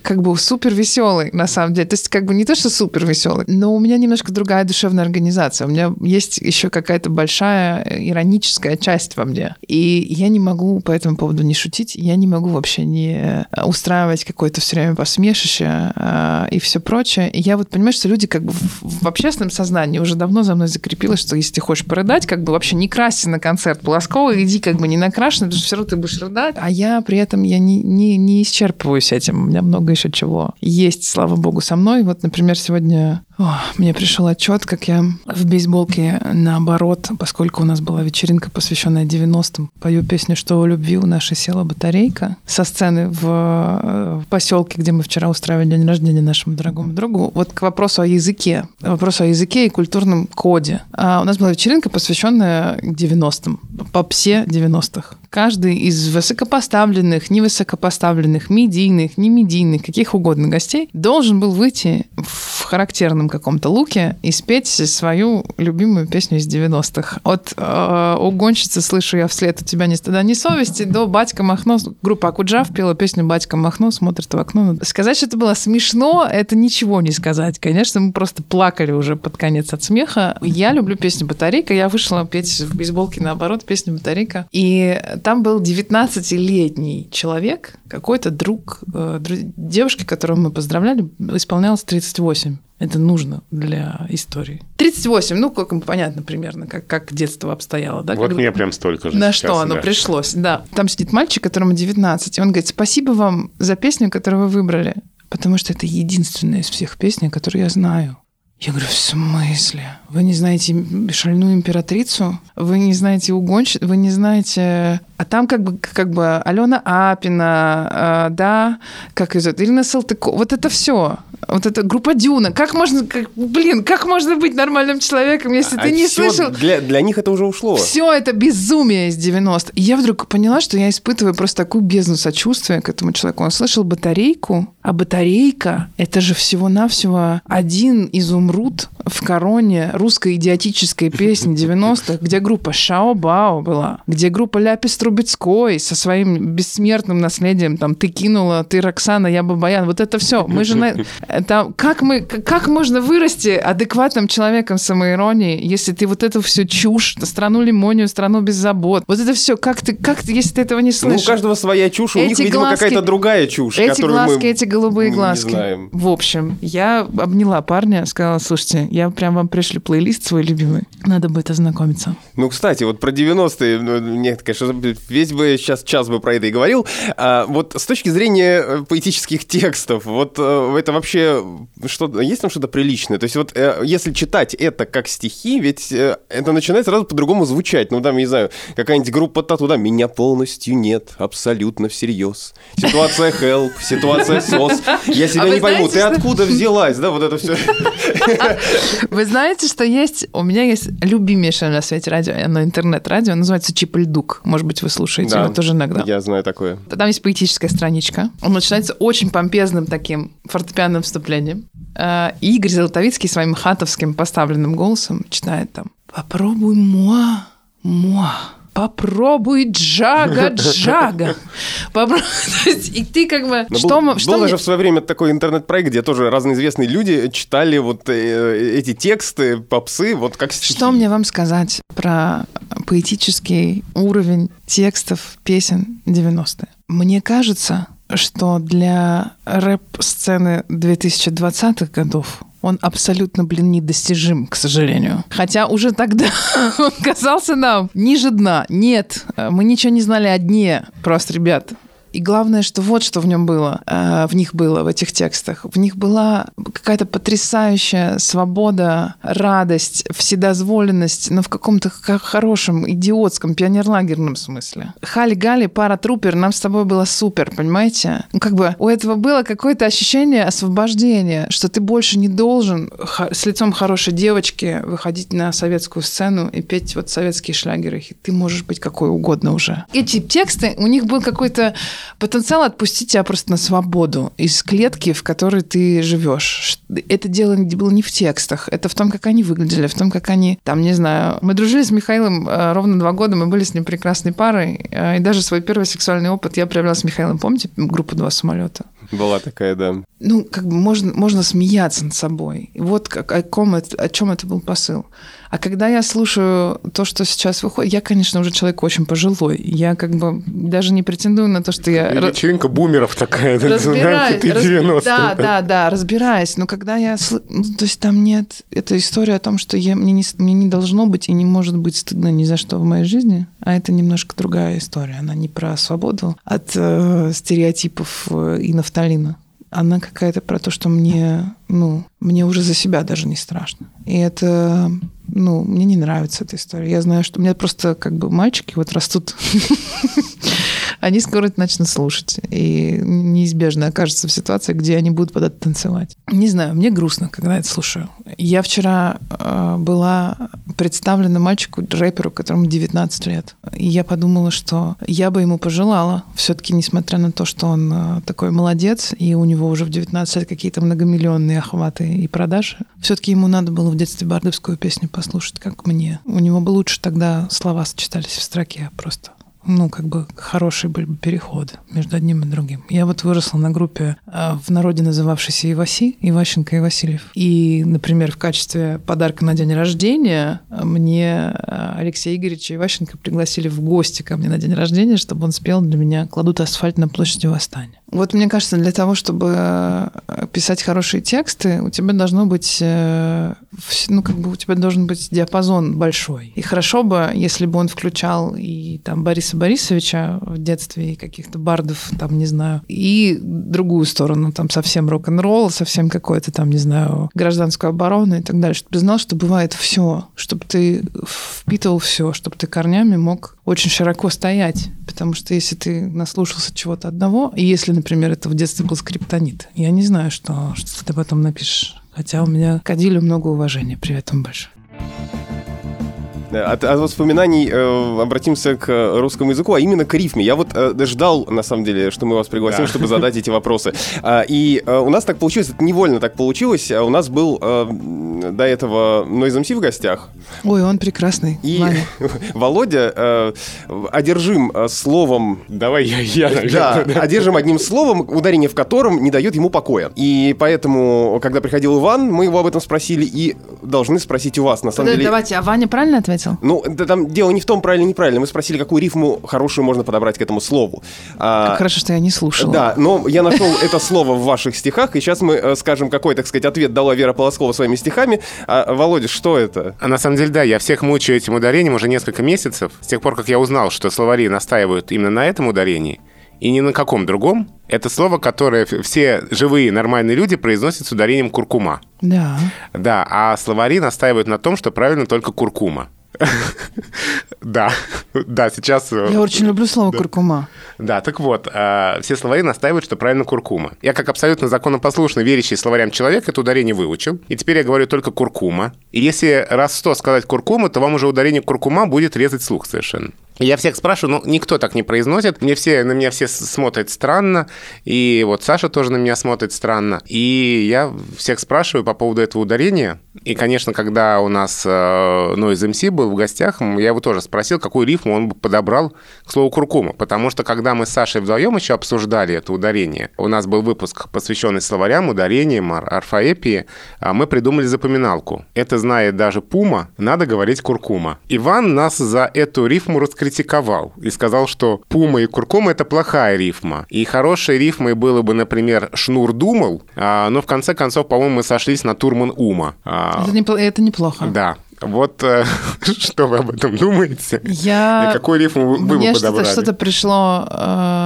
как бы супер веселый, на самом деле. То есть как бы не то, что супер веселый, но у меня немножко другая душевная организация. У меня есть еще какая-то большая ироническая часть во мне. И я не могу по этому поводу не шутить, я не могу вообще не устраивать какое-то все время посмешище э, и все прочее. И я вот понимаю, что люди как бы в, в общественном сознании уже давно за мной закрепилось, что если ты хочешь порыдать, как бы вообще не красься на концерт Полоскова, иди как бы не накрашенный, потому что все равно ты будешь рыдать. А я при этом я не, не, не исчерпываюсь этим. У меня много еще чего есть, слава богу, со мной. Вот, например, сегодня о, мне пришел отчет, как я в бейсболке наоборот, поскольку у нас была вечеринка, посвященная 90-м, пою песню «Что у любви у нашей села батарейка» со сцены в, э, в поселке, где мы вчера устраивали день рождения нашему дорогому другу. Вот к вопросу о языке, вопросу о языке и культурном коде. А у нас была вечеринка, посвященная 90-м, попсе 90-х. Каждый из высокопоставленных, невысокопоставленных, медийных, не медийных, каких угодно гостей должен был выйти в характерном каком-то луке и спеть свою любимую песню из 90-х. От э, «Угонщицы слышу я вслед у тебя ни стыда, ни совести» до «Батька Махно». Группа Акуджав пела песню «Батька Махно» смотрит в окно. Сказать, что это было смешно, это ничего не сказать. Конечно, мы просто плакали уже под конец от смеха. Я люблю песню «Батарейка». Я вышла петь в бейсболке наоборот песню «Батарейка». И там был 19-летний человек, какой-то друг, э, девушки, которую мы поздравляли, исполнялось 38. Это нужно для истории. 38, ну, как понятно примерно, как, как детство обстояло. Да? Вот как, мне прям столько же На сейчас, что оно да. пришлось, да. Там сидит мальчик, которому 19, и он говорит, спасибо вам за песню, которую вы выбрали, потому что это единственная из всех песней, которую я знаю. Я говорю, в смысле? Вы не знаете шальную императрицу? Вы не знаете угонщицу? Вы не знаете... А там как бы, как бы Алена Апина, э, да, как из этого, Ирина Салтыкова. Вот это все. Вот эта группа Дюна. Как можно, как, блин, как можно быть нормальным человеком, если А ты не слышал? Для, для них это уже ушло. Все это безумие из 90 И я вдруг поняла, что я испытываю просто такую бездну сочувствия к этому человеку. Он слышал батарейку, а батарейка — это же всего-навсего один изумруд в короне русской идиотической песни 90-х, где группа Шао Бао была, где группа Ляпис Трубецкой со своим бессмертным наследием, там, ты кинула, ты Роксана, я Бабаян, вот это все. Мы же на... это, как, мы, как можно вырасти адекватным человеком самоиронии, если ты вот эту всю чушь, страну лимонию, страну без забот, вот это все, как ты, как ты, если ты этого не Ну, у слышишь? каждого своя чушь, у них, Эти видимо, глазки- какая-то другая чушь, Эти которую глазки, мы эти голубые не глазки. знаем. В общем, я обняла парня, сказала, слушайте, я прям вам пришлю плейлист свой любимый. Надо будет ознакомиться. Ну, кстати, вот про 90-е, ну, нет, конечно, весь бы сейчас час бы про это и говорил. А, вот с точки зрения э, поэтических текстов, вот э, это вообще что есть там что-то приличное? То есть вот э, если читать это как стихи, ведь это начинает сразу по-другому звучать. Ну, там, не знаю, какая-нибудь группа тату, да, меня полностью нет, абсолютно всерьез. Ситуация help, ситуация сос. Я себя А не пойму, знаете, ты что- откуда взялась, да, вот это все. Вы знаете, что есть... У меня есть любимейшее на свете радио, оно интернет-радио, называется Чипльдук. Может быть, вы слушаете его тоже иногда. Я знаю такое. Там есть поэтическая страничка. Он начинается очень помпезным таким фортепианным вступлением. Э, И Игорь Золотовицкий своим хатовским поставленным голосом читает там «Попробуй муа, муа». попробуй джага, джага. И ты как бы... Что Был даже в свое время такой интернет-проект, где тоже разные известные люди читали вот э, эти тексты, попсы, вот как стихи. Что мне вам сказать про поэтический уровень текстов песен 90-е? Мне кажется, что для рэп-сцены 2020-х годов он абсолютно, блин, недостижим, к сожалению. Хотя уже тогда он казался нам ниже дна. Нет, мы ничего не знали о дне. Просто, ребят, и главное, что вот что в нем было, э, в них было, в этих текстах. В них была какая-то потрясающая свобода, радость, вседозволенность, но в каком-то хорошем, идиотском, пионерлагерном смысле. Хали-гали, пара трупер, нам с тобой было супер, понимаете? Ну, как бы у этого было какое-то ощущение освобождения, что ты больше не должен с лицом хорошей девочки выходить на советскую сцену и петь вот советские шлягеры. Ты можешь быть какой угодно уже. Эти тексты, у них был какой-то потенциал отпустить тебя просто на свободу из клетки, в которой ты живешь. Это дело было не в текстах, это в том, как они выглядели, в том, как они, там, не знаю, мы дружили с Михаилом э, ровно два года, мы были с ним прекрасной парой, э, и даже свой первый сексуальный опыт я проявляла с Михаилом, помните, группу «Два самолета»? Была такая, да. Ну, как бы можно, можно смеяться над собой. Вот как, о, ком это, о чем это был посыл. А когда я слушаю то, что сейчас выходит, я, конечно, уже человек очень пожилой. Я как бы даже не претендую на то, что я... Вечеринка бумеров такая, разбираюсь, да, раз... да, да, да, разбираюсь. Но когда я... Ну, то есть там нет... Это история о том, что я... мне, не... мне не должно быть и не может быть стыдно ни за что в моей жизни. А это немножко другая история. Она не про свободу от э, стереотипов э, и нафталина она какая-то про то, что мне, ну, мне уже за себя даже не страшно. И это, ну, мне не нравится эта история. Я знаю, что у меня просто как бы мальчики вот растут они скоро это начнут слушать. И неизбежно окажутся в ситуации, где они будут под это танцевать. Не знаю, мне грустно, когда это слушаю. Я вчера э, была представлена мальчику, рэперу, которому 19 лет. И я подумала, что я бы ему пожелала, все-таки, несмотря на то, что он э, такой молодец, и у него уже в 19 лет какие-то многомиллионные охваты и продажи, все-таки ему надо было в детстве бардовскую песню послушать, как мне. У него бы лучше тогда слова сочетались в строке просто ну, как бы хорошие были бы переходы между одним и другим. Я вот выросла на группе а, в народе называвшейся Иваси, Иващенко и Васильев. И, например, в качестве подарка на день рождения мне а, Алексей Игоревич и Иващенко пригласили в гости ко мне на день рождения, чтобы он спел для меня «Кладут асфальт на площади Восстания». Вот мне кажется, для того, чтобы э, писать хорошие тексты, у тебя должно быть, э, ну, как бы у тебя должен быть диапазон большой. И хорошо бы, если бы он включал и там Бориса Борисовича в детстве, и каких-то бардов, там, не знаю, и другую сторону, там, совсем рок-н-ролл, совсем какой-то там, не знаю, гражданскую оборону и так далее, чтобы ты знал, что бывает все, чтобы ты впитывал все, чтобы ты корнями мог очень широко стоять. Потому что если ты наслушался чего-то одного, и если, например, это в детстве был скриптонит, я не знаю, что, что ты потом напишешь. Хотя у меня к Адилю много уважения. Привет вам большое. От, от воспоминаний э, обратимся к русскому языку, а именно к рифме. Я вот э, ждал, на самом деле, что мы вас пригласим, да. чтобы задать эти вопросы. А, и э, у нас так получилось, это невольно так получилось. А у нас был э, до этого Noise MC в гостях. Ой, он прекрасный. И Ваня. Володя э, одержим э, словом... Давай я, я наверное, да, да, одержим одним словом, ударение в котором не дает ему покоя. И поэтому, когда приходил Иван, мы его об этом спросили и должны спросить у вас, на самом да, деле. Давайте, а Ваня правильно ответил? Ответил? Ну, да, там дело не в том, правильно или неправильно. Мы спросили, какую рифму хорошую можно подобрать к этому слову. А, как хорошо, что я не слушала. Да, но я нашел это слово в ваших стихах, и сейчас мы э, скажем, какой, так сказать, ответ дала Вера Полоскова своими стихами. А, Володя, что это? А на самом деле, да, я всех мучаю этим ударением уже несколько месяцев. С тех пор, как я узнал, что словари настаивают именно на этом ударении, и ни на каком другом. Это слово, которое все живые нормальные люди произносят с ударением куркума. Да. Да, а словари настаивают на том, что правильно только куркума. Да, да, сейчас... Э, Я очень люблю слово куркума. Да, так вот, э, все словари настаивают, что правильно куркума. Я как абсолютно законопослушный, верящий словарям человек, это ударение выучил. И теперь я говорю только куркума. И если раз сто сказать куркума, то вам уже ударение куркума будет резать слух совершенно. Я всех спрашиваю, ну, никто так не произносит. Мне все, на меня все смотрят странно. И вот Саша тоже на меня смотрит странно. И я всех спрашиваю по поводу этого ударения. И, конечно, когда у нас э, ну, был в гостях, я его тоже спросил, какую рифму он бы подобрал к слову куркума. Потому что, когда мы с Сашей вдвоем еще обсуждали это ударение, у нас был выпуск, посвященный словарям, ударениям, орфоэпии, а мы придумали запоминалку. Это знает даже Пума, надо говорить куркума. Иван нас за эту рифму раскритиковал и сказал, что Пума и куркума — это плохая рифма. И хорошей рифмой было бы, например, Шнур думал, а, но в конце концов, по-моему, мы сошлись на Турман Ума. А, это, не, это неплохо. Да. Вот э, что вы об этом думаете? Я... И какой рифм вы, Мне бы подобрали? что-то, что пришло э,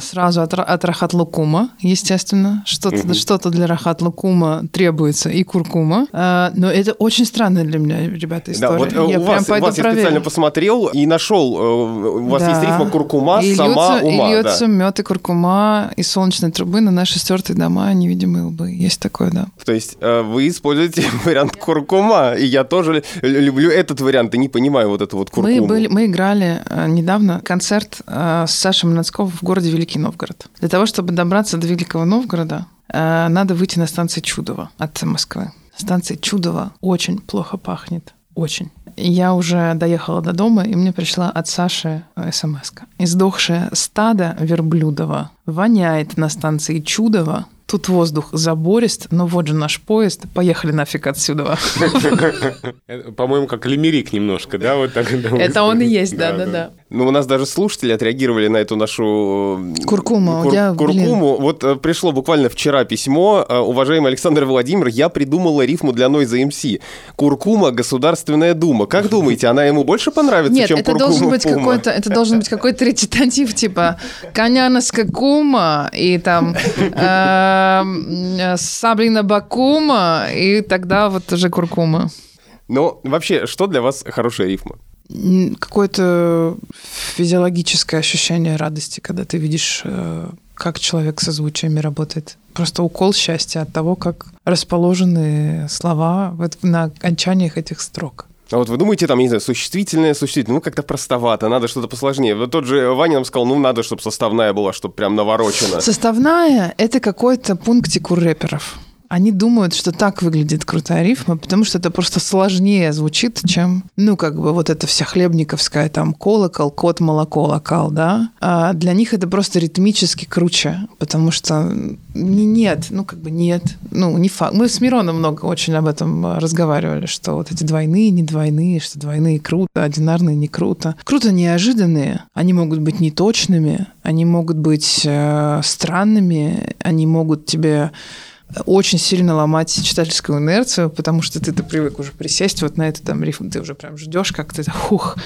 сразу от, от Рахат Лукума, естественно. Что-то, Мгм. что-то для Рахат Лукума требуется и куркума. Э, но это очень странная для меня, ребята, Да, история. вот э, я у прям вас, пойду вас я специально посмотрел и нашел, э, у вас Да. есть рифма куркума, и сама льются, ума. И да. льется мед и куркума из солнечной трубы на наши стертые дома, невидимые лбы. Есть такое, да. То есть э, вы используете вариант куркума, и я тоже лю- люблю этот вариант, и не понимаю вот эту вот куркуму. Мы, были, мы играли недавно концерт с Сашей Манацковым в городе Великий Новгород. Для того, чтобы добраться до Великого Новгорода, э, надо выйти на станцию Чудово от Москвы. Станция Чудово очень плохо пахнет. Очень. Я уже доехала до дома, и мне пришла от Саши смс -ка. Издохшее стадо верблюдово воняет на станции Чудово. Тут воздух заборист, но вот же наш поезд. Поехали нафиг отсюда. По-моему, как лимерик немножко, да? Вот так, Это он и есть, да-да-да. Ну, у нас даже слушатели отреагировали на эту нашу... э, Куркуму. кур- Я, блин. куркуму. Вот э, пришло буквально вчера письмо. Э, Уважаемый Александр Владимир, я придумала рифму для Noise MC. Куркума – Государственная Дума. Как думаете, она ему больше понравится, Нет, чем это куркума должен быть какой-то, это должен быть какой-то речитатив типа коняноска кума и там э, саблина бакума и тогда вот уже куркума. Но вообще, что для вас хорошая рифма? Какое-то физиологическое ощущение радости, когда ты видишь, э, как человек со звучиями работает. Просто укол счастья от того, как расположены слова вот на окончаниях этих строк. А вот вы думаете, там, я не знаю, существительное, существительное, ну, как-то простовато, надо что-то посложнее. Вот тот же Ваня нам сказал, ну, надо, чтобы составная была, чтобы прям наворочено. Составная — это какой-то пунктик у рэперов. Они думают, что так выглядит крутая рифма, потому что это просто сложнее звучит, чем, ну, как бы вот эта вся хлебниковская там колокол, кот, молоко, локал, да. А для них это просто ритмически круче, потому что не- нет, ну, как бы нет, ну, не факт. Мы с Мироном много очень об этом а, разговаривали, что вот эти двойные, не двойные, что двойные круто, одинарные не круто. Круто неожиданные, они могут быть неточными, они могут быть э, странными, они могут тебе очень сильно ломать читательскую инерцию, потому что ты, ты привык уже присесть вот на это там рифм, ты уже прям ждешь, как ты хух.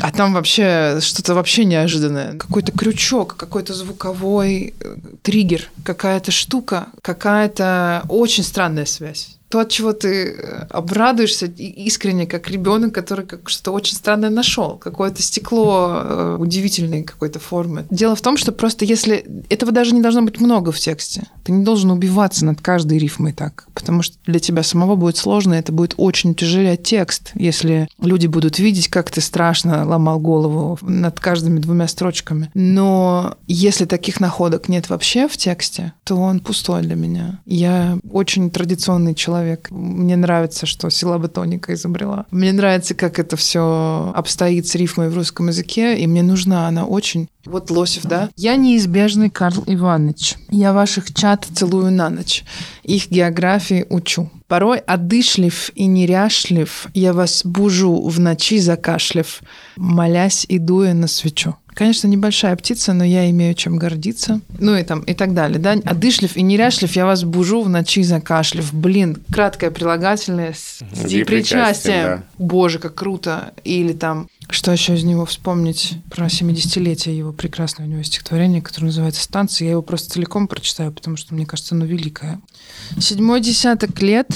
А там вообще что-то вообще неожиданное. Какой-то крючок, какой-то звуковой э, триггер, какая-то штука, какая-то очень странная связь. То, от чего ты э, обрадуешься искренне, как ребенок, который как что-то очень странное нашел, какое-то стекло э, удивительной какой-то формы. Дело в том, что просто если этого даже не должно быть много в тексте, ты не должен убиваться над каждой рифмой так, потому что для тебя самого будет сложно, это будет очень утяжелять текст, если люди будут видеть, как ты страшно ломал голову над каждыми двумя строчками. Но если таких находок нет вообще в тексте, то он пустой для меня. Я очень традиционный человек. Мне нравится, что силаба тоника изобрела. Мне нравится, как это все обстоит с рифмой в русском языке, и мне нужна она очень. Вот Лосев, да? Я неизбежный Карл Иванович. Я ваших чат целую на ночь. Их географии учу. Порой одышлив и неряшлив, я вас бужу в ночи закашлив, молясь и дуя на свечу. Конечно, небольшая птица, но я имею чем гордиться. Ну и там, и так далее. Да? Одышлив и неряшлив, я вас бужу в ночи закашлив. Блин, краткое прилагательное с причастием, причастием. Боже, как круто. Или там, что еще из него вспомнить про 70-летие его прекрасное у него стихотворение, которое называется «Станция». Я его просто целиком прочитаю, потому что, мне кажется, оно великое. Седьмой десяток лет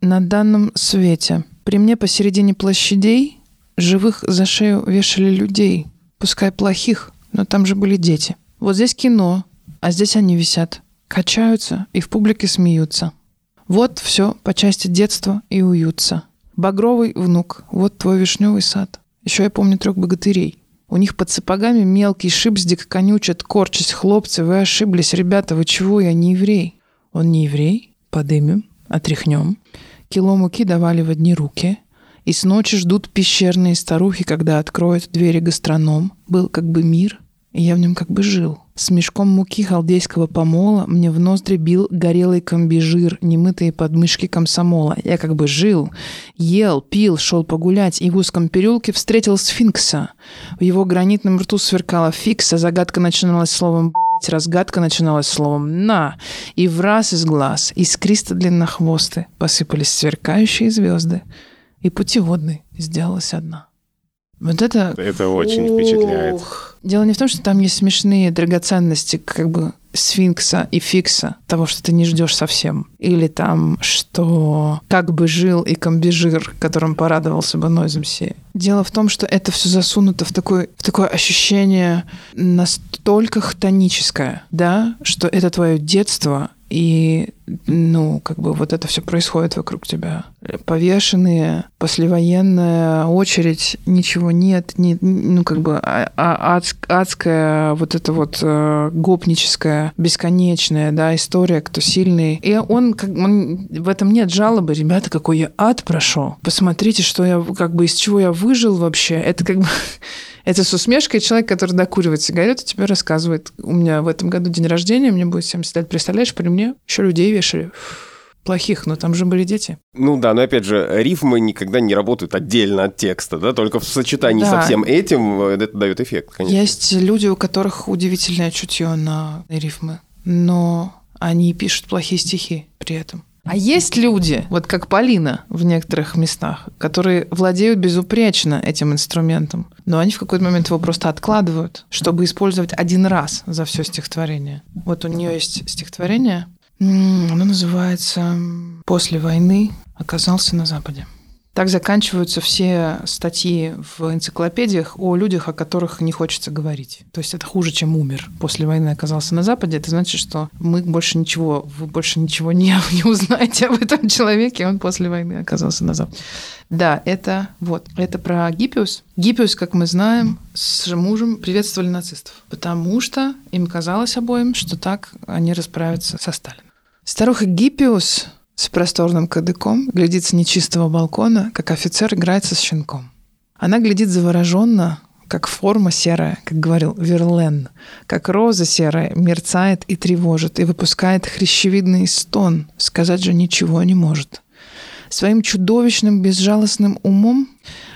на данном свете. При мне посередине площадей живых за шею вешали людей. Пускай плохих, но там же были дети. Вот здесь кино, а здесь они висят. Качаются и в публике смеются. Вот все по части детства и уются. Багровый внук, вот твой вишневый сад. Еще я помню трех богатырей. У них под сапогами мелкий шипздик конючат, корчась хлопцы. Вы ошиблись, ребята, вы чего? Я не еврей. Он не еврей? Подымем, отряхнем. Кило муки давали в одни руки. И с ночи ждут пещерные старухи, когда откроют двери гастроном. Был как бы мир, и я в нем как бы жил. С мешком муки халдейского помола мне в ноздри бил горелый комбижир, немытые подмышки комсомола. Я как бы жил, ел, пил, шел погулять, и в узком переулке встретил сфинкса. В его гранитном рту сверкала фикса, загадка начиналась словом «блядь», разгадка начиналась словом «на». И в раз из глаз, искристо длиннохвосты, посыпались сверкающие звезды, и путеводной сделалась одна. Вот это... Это очень впечатляет. Ух. Дело не в том, что там есть смешные драгоценности, как бы сфинкса и фикса, того, что ты не ждешь совсем. Или там, что как бы жил и комбижир, которым порадовался бы Нойземси. Дело в том, что это все засунуто в, такое в такое ощущение настолько хтоническое, да, что это твое детство, и, ну, как бы вот это все происходит вокруг тебя. Повешенные, послевоенная очередь, ничего нет, не, ну, как бы а, а, адск, адская вот эта вот э, гопническая, бесконечная, да, история, кто сильный. И он, как, он, в этом нет жалобы. Ребята, какой я ад прошел. Посмотрите, что я, как бы, из чего я выжил вообще. Это как бы это с усмешкой человек, который докуривает сигарету, тебе рассказывает. У меня в этом году день рождения, мне будет 70 лет. Представляешь, при мне еще людей вешали плохих, но там же были дети. Ну да, но опять же, рифмы никогда не работают отдельно от текста, да, только в сочетании да. со всем этим э, это дает эффект, конечно. Есть люди, у которых удивительное чутье на рифмы, но они пишут плохие стихи при этом. А есть люди, вот как Полина в некоторых местах, которые владеют безупречно этим инструментом, но они в какой-то момент его просто откладывают, чтобы использовать один раз за все стихотворение. Вот у нее есть стихотворение, оно называется «После войны оказался на Западе». Так заканчиваются все статьи в энциклопедиях о людях, о которых не хочется говорить. То есть это хуже, чем умер. После войны оказался на Западе. Это значит, что мы больше ничего, вы больше ничего не, не узнаете об этом человеке. Он после войны оказался на Западе. Да, это вот. Это про Гиппиус. Гиппиус, как мы знаем, с мужем приветствовали нацистов, потому что им казалось обоим, что так они расправятся со Сталином. Старуха Гиппиус с просторным кадыком, глядит с нечистого балкона, как офицер играется с щенком. Она глядит завороженно, как форма серая, как говорил Верлен, как роза серая мерцает и тревожит, и выпускает хрящевидный стон, сказать же ничего не может. Своим чудовищным безжалостным умом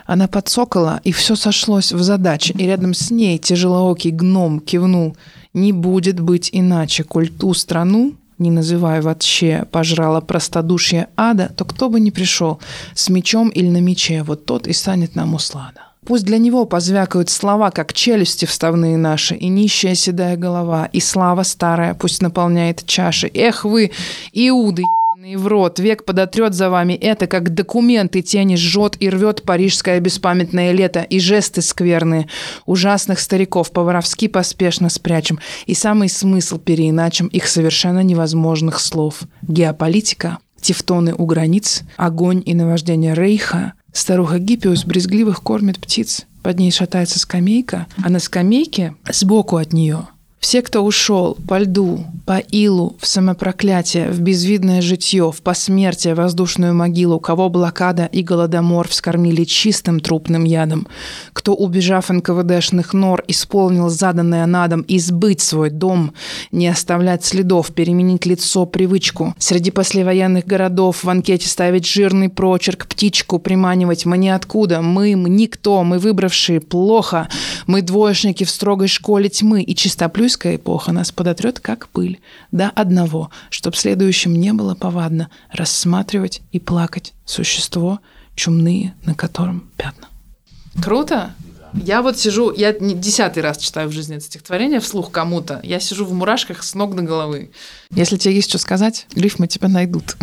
она подсокола, и все сошлось в задаче, и рядом с ней тяжелоокий гном кивнул «Не будет быть иначе, коль ту страну, не называя вообще, пожрала простодушие ада, то кто бы ни пришел с мечом или на мече, вот тот и станет нам услада. Пусть для него позвякают слова, как челюсти вставные наши, и нищая седая голова, и слава старая пусть наполняет чаши. Эх вы, Иуды, и в рот, век подотрет за вами. Это, как документы тени жжет и рвет парижское беспамятное лето, и жесты скверные, ужасных стариков. По-воровски поспешно спрячем, и самый смысл переиначим их совершенно невозможных слов. Геополитика, тефтоны у границ, огонь и наваждение Рейха, старуха Гиппиус брезгливых кормит птиц, под ней шатается скамейка, а на скамейке сбоку от нее – все, кто ушел по льду, по илу, в самопроклятие, в безвидное житье, в посмертие, воздушную могилу, кого блокада и голодомор вскормили чистым трупным ядом, кто, убежав НКВДшных нор, исполнил заданное надом избыть свой дом, не оставлять следов, переменить лицо, привычку, среди послевоенных городов в анкете ставить жирный прочерк, птичку приманивать мы ниоткуда, мы, мы никто, мы выбравшие плохо, мы двоечники в строгой школе тьмы и чистоплюй Индуйская эпоха нас подотрет как пыль до одного, чтоб следующим не было повадно рассматривать и плакать существо, чумные, на котором пятна. Круто? Я вот сижу, я не десятый раз читаю в жизни это стихотворение вслух кому-то. Я сижу в мурашках с ног до головы. Если тебе есть что сказать, рифмы тебя найдут.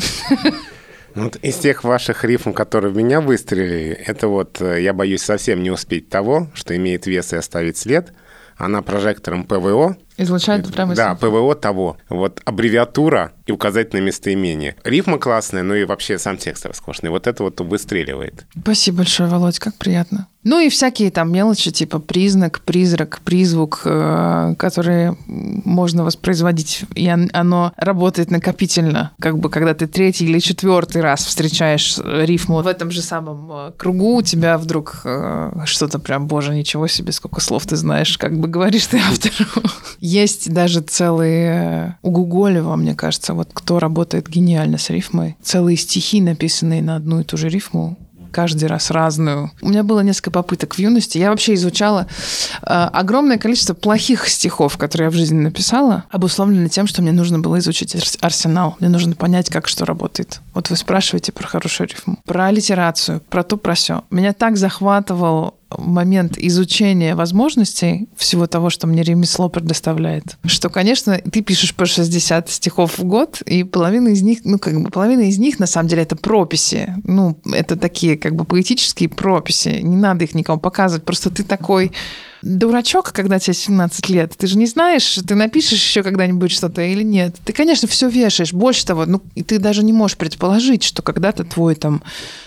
Ну вот из тех ваших рифм, которые в меня выстрелили, это вот э, я боюсь совсем не успеть того, что имеет вес и оставить след – она прожектором ПВО. Излучает прямо Да, ПВО того. Вот аббревиатура и указательное местоимение. Рифма классная, ну и вообще сам текст роскошный. Вот это вот выстреливает. Спасибо большое, Володь, как приятно. Ну и всякие там мелочи, типа признак, призрак, призвук, э, которые можно воспроизводить, и оно работает накопительно. Как бы когда ты третий или четвертый раз встречаешь рифму в этом же самом э, кругу, у тебя вдруг э, что-то прям, боже, ничего себе, сколько слов ты знаешь, как бы говоришь ты автору. Есть даже целые у Гуголева, мне кажется, вот кто работает гениально с рифмой, целые стихи, написанные на одну и ту же рифму, каждый раз разную. У меня было несколько попыток в юности. Я вообще изучала э, огромное количество плохих стихов, которые я в жизни написала, обусловлено тем, что мне нужно было изучить арсенал. Мне нужно понять, как что работает. Вот вы спрашиваете про хорошую рифму, про литерацию, про то, про все. Меня так захватывал момент изучения возможностей всего того, что мне ремесло предоставляет, что, конечно, ты пишешь по 60 стихов в год, и половина из них, ну, как бы, половина из них, на самом деле, это прописи. Ну, это такие, как бы, поэтические прописи. Не надо их никому показывать. Просто ты такой дурачок, когда тебе 17 лет. Ты же не знаешь, ты напишешь еще когда-нибудь что-то или нет. Ты, конечно, все вешаешь. Больше того, ну, ты даже не можешь предположить, что когда-то твой там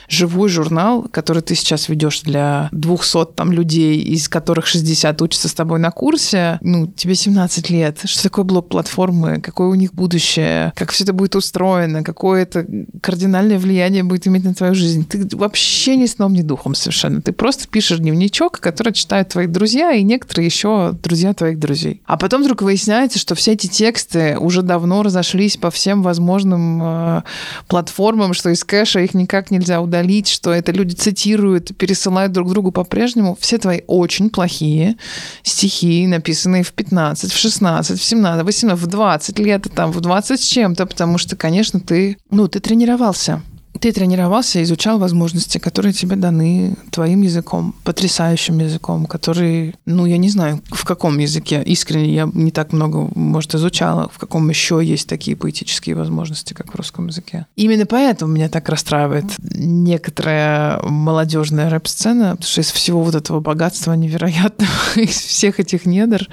живой журнал, который ты сейчас ведешь для 200 там людей, из которых 60 учатся с тобой на курсе, ну, тебе 17 лет. Что такое блок платформы? Какое у них будущее? Как все это будет устроено? Какое это кардинальное влияние будет иметь на твою жизнь? Ты вообще ни сном, ни духом совершенно. Ты просто пишешь дневничок, который читают твои друзья и некоторые еще друзья твоих друзей. А потом вдруг выясняется, что все эти тексты уже давно разошлись по всем возможным э, платформам, что из кэша их никак нельзя удалить что это люди цитируют, пересылают друг другу по-прежнему. Все твои очень плохие стихи, написанные в 15, в 16, в 17, в 18, в 20 лет, там, в 20 с чем-то, потому что, конечно, ты, ну, ты тренировался. Ты тренировался, изучал возможности, которые тебе даны твоим языком, потрясающим языком, который, ну, я не знаю, в каком языке, искренне, я не так много, может, изучала, в каком еще есть такие поэтические возможности, как в русском языке. Именно поэтому меня так расстраивает некоторая молодежная рэп-сцена, потому что из всего вот этого богатства невероятного, из всех этих недр,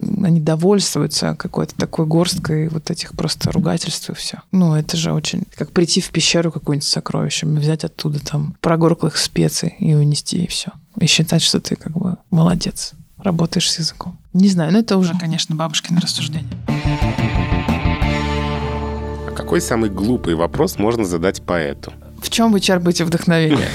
они довольствуются какой-то такой горсткой вот этих просто ругательств и все. Ну, это же очень... Как прийти в пещеру какую-нибудь с сокровищами, взять оттуда там прогорклых специй и унести, и все. И считать, что ты как бы молодец, работаешь с языком. Не знаю, но это уже, конечно, бабушкины рассуждения. А какой самый глупый вопрос можно задать поэту? В чем вы черпаете вдохновение?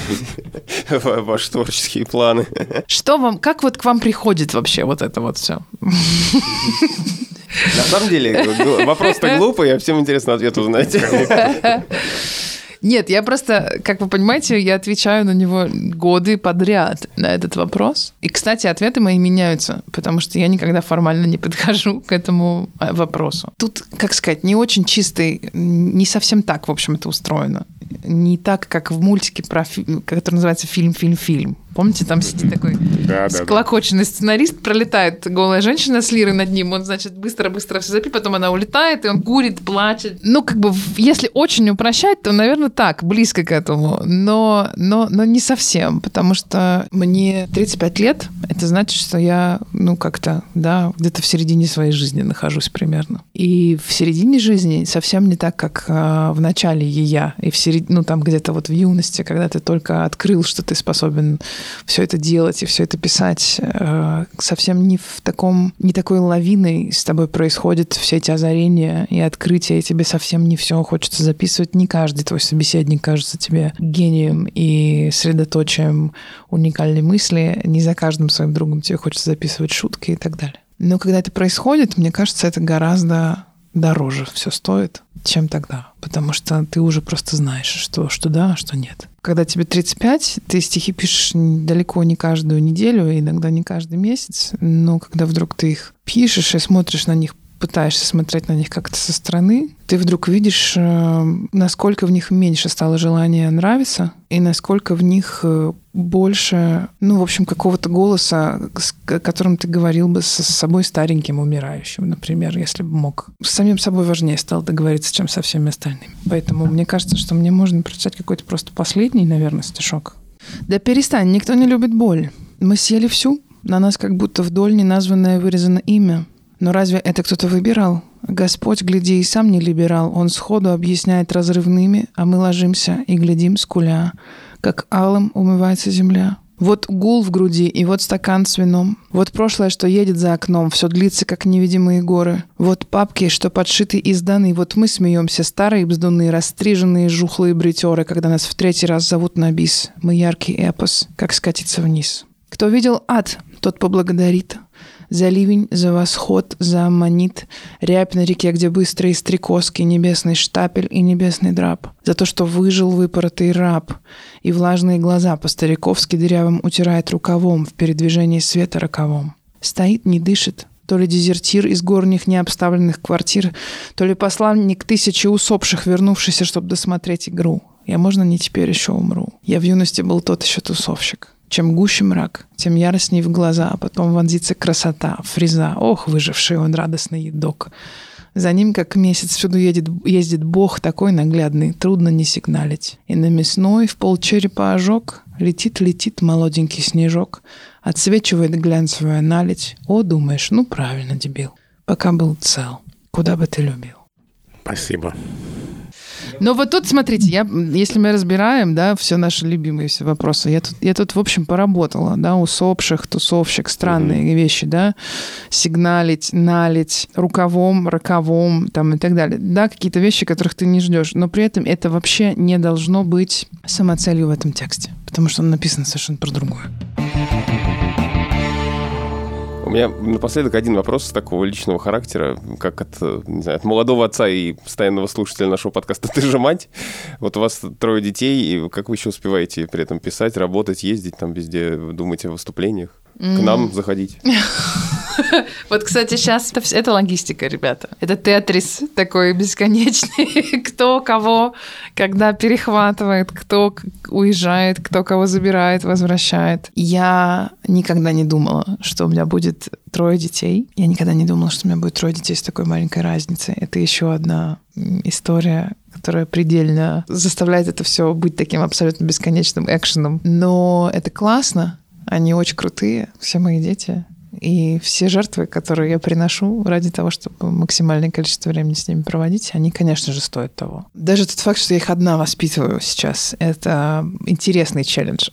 Ваши творческие планы. Что вам, как вот к вам приходит вообще вот это вот все? На самом деле, вопрос-то глупый, а всем интересно ответ узнать. Нет, я просто, как вы понимаете, я отвечаю на него годы подряд на этот вопрос. И, кстати, ответы мои меняются, потому что я никогда формально не подхожу к этому а, вопросу. Тут, как сказать, не очень чистый, не совсем так, в общем, это устроено. Не так, как в мультике, про, который называется «Фильм, фильм, фильм». Помните, там сидит такой да, склокоченный да. сценарист, пролетает голая женщина с лирой над ним, он, значит, быстро-быстро все запит, потом она улетает, и он курит, плачет. Ну, как бы, если очень упрощать, то, наверное, так, близко к этому, но, но, но не совсем, потому что мне 35 лет, это значит, что я, ну, как-то, да, где-то в середине своей жизни нахожусь примерно. И в середине жизни совсем не так, как э, в начале я, и в середине, ну, там где-то вот в юности, когда ты только открыл, что ты способен все это делать и все это писать, э, совсем не в таком, не такой лавиной с тобой происходят все эти озарения и открытия, и тебе совсем не все хочется записывать. Не каждый твой собеседник кажется тебе гением и средоточием уникальной мысли. Не за каждым своим другом тебе хочется записывать шутки и так далее. Но когда это происходит, мне кажется, это гораздо дороже все стоит, чем тогда. Потому что ты уже просто знаешь, что, что да, а что нет. Когда тебе 35, ты стихи пишешь далеко не каждую неделю, иногда не каждый месяц, но когда вдруг ты их пишешь и смотришь на них пытаешься смотреть на них как-то со стороны, ты вдруг видишь, э, насколько в них меньше стало желания нравиться, и насколько в них э, больше, ну, в общем, какого-то голоса, с которым ты говорил бы со собой стареньким, умирающим, например, если бы мог. С самим собой важнее стал договориться, чем со всеми остальными. Поэтому мне кажется, что мне можно прочитать какой-то просто последний, наверное, стишок. Да перестань, никто не любит боль. Мы съели всю, на нас как будто вдоль неназванное вырезано имя. Но разве это кто-то выбирал? Господь, гляди, и сам не либерал. Он сходу объясняет разрывными, а мы ложимся и глядим скуля, как алым умывается земля. Вот гул в груди, и вот стакан с вином. Вот прошлое, что едет за окном, все длится, как невидимые горы. Вот папки, что подшиты и сданы. Вот мы смеемся, старые бздуны, растриженные жухлые бритеры, когда нас в третий раз зовут на бис. Мы яркий эпос, как скатиться вниз. Кто видел ад, тот поблагодарит. За ливень, за восход, за аммонит, рябь на реке, где быстрые стрекозки, небесный штапель и небесный драп. За то, что выжил выпоротый раб, и влажные глаза по-стариковски дырявым утирает рукавом в передвижении света роковом. Стоит, не дышит, то ли дезертир из горних необставленных квартир, то ли посланник тысячи усопших, вернувшийся, чтобы досмотреть игру. Я, можно, не теперь еще умру. Я в юности был тот еще тусовщик. Чем гуще мрак, тем яростней в глаза, а потом вонзится красота, фреза. Ох, выживший он радостный едок. За ним, как месяц, всюду едет, ездит бог такой наглядный, трудно не сигналить. И на мясной в пол черепа ожог летит-летит молоденький снежок, отсвечивает глянцевая наледь. О, думаешь, ну правильно, дебил. Пока был цел, куда бы ты любил. Спасибо. Но вот тут, смотрите, я, если мы разбираем, да, все наши любимые все вопросы, я тут, я тут, в общем, поработала, да, усопших, тусовщик, странные mm-hmm. вещи, да, сигналить, налить, рукавом, роковом, там и так далее. Да, какие-то вещи, которых ты не ждешь, но при этом это вообще не должно быть самоцелью в этом тексте, потому что он написан совершенно про другое. Меня напоследок один вопрос такого личного характера, как от, не знаю, от молодого отца и постоянного слушателя нашего подкаста «Ты же мать». Вот у вас трое детей, и как вы еще успеваете при этом писать, работать, ездить там везде, думать о выступлениях? К нам заходить. Вот, кстати, сейчас это, это логистика, ребята. Это тетрис такой бесконечный. кто кого, когда перехватывает, кто уезжает, кто кого забирает, возвращает. Я никогда не думала, что у меня будет трое детей. Я никогда не думала, что у меня будет трое детей с такой маленькой разницей. Это еще одна история, которая предельно заставляет это все быть таким абсолютно бесконечным экшеном. Но это классно, они очень крутые, все мои дети. И все жертвы, которые я приношу ради того, чтобы максимальное количество времени с ними проводить, они, конечно же, стоят того. Даже тот факт, что я их одна воспитываю сейчас, это интересный челлендж.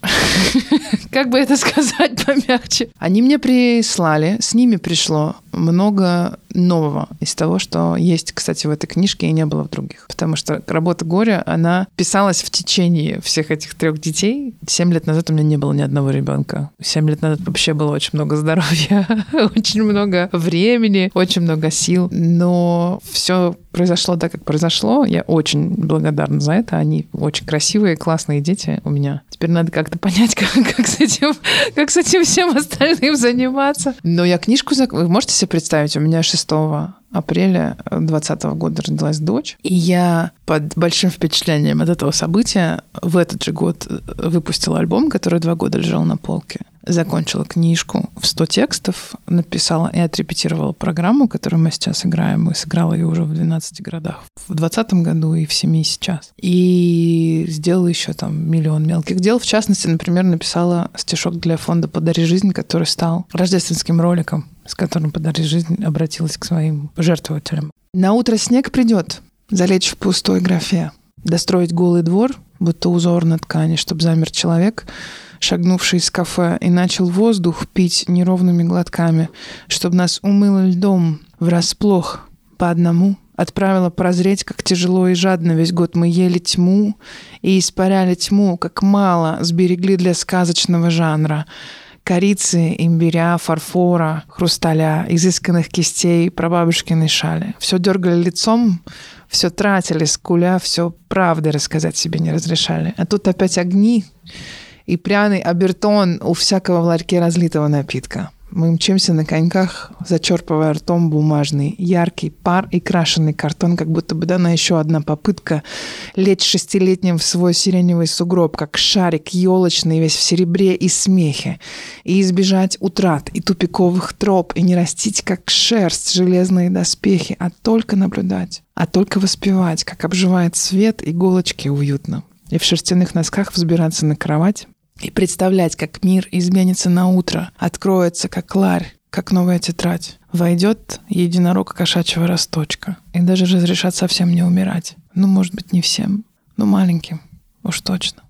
Как бы это сказать помягче? Они мне прислали, с ними пришло много нового из того, что есть, кстати, в этой книжке и не было в других. Потому что работа горя, она писалась в течение всех этих трех детей. Семь лет назад у меня не было ни одного ребенка. Семь лет назад вообще было очень много здоровья, очень много времени, очень много сил. Но все произошло так, как произошло. Я очень благодарна за это. Они очень красивые, классные дети у меня. Теперь надо как-то понять, как, как, с, этим, как с этим всем остальным заниматься. Но я книжку... Вы можете себе представить? У меня 6 апреля 2020 года родилась дочь. И я под большим впечатлением от этого события в этот же год выпустила альбом, который два года лежал на полке закончила книжку в 100 текстов, написала и отрепетировала программу, которую мы сейчас играем. Мы сыграла ее уже в 12 городах в 2020 году и в 7 сейчас. И сделала еще там миллион мелких дел. В частности, например, написала стишок для фонда «Подари жизнь», который стал рождественским роликом, с которым «Подари жизнь» обратилась к своим жертвователям. На утро снег придет, залечь в пустой графе, достроить голый двор, будто узор на ткани, чтобы замер человек — шагнувший из кафе, и начал воздух пить неровными глотками, чтобы нас умыло льдом врасплох по одному. Отправила прозреть, как тяжело и жадно весь год мы ели тьму и испаряли тьму, как мало сберегли для сказочного жанра корицы, имбиря, фарфора, хрусталя, изысканных кистей, прабабушкиной шали. Все дергали лицом, все тратили, скуля, все правды рассказать себе не разрешали. А тут опять огни, и пряный обертон у всякого в ларьке разлитого напитка. Мы мчимся на коньках, зачерпывая ртом бумажный, яркий пар и крашеный картон, как будто бы дана еще одна попытка лечь шестилетним в свой сиреневый сугроб, как шарик елочный, весь в серебре и смехе, и избежать утрат и тупиковых троп, и не растить, как шерсть, железные доспехи, а только наблюдать, а только воспевать, как обживает свет иголочки уютно, и в шерстяных носках взбираться на кровать, и представлять, как мир изменится на утро, откроется, как ларь, как новая тетрадь. Войдет единорог кошачьего росточка. И даже разрешат совсем не умирать. Ну, может быть, не всем, но маленьким. Уж точно.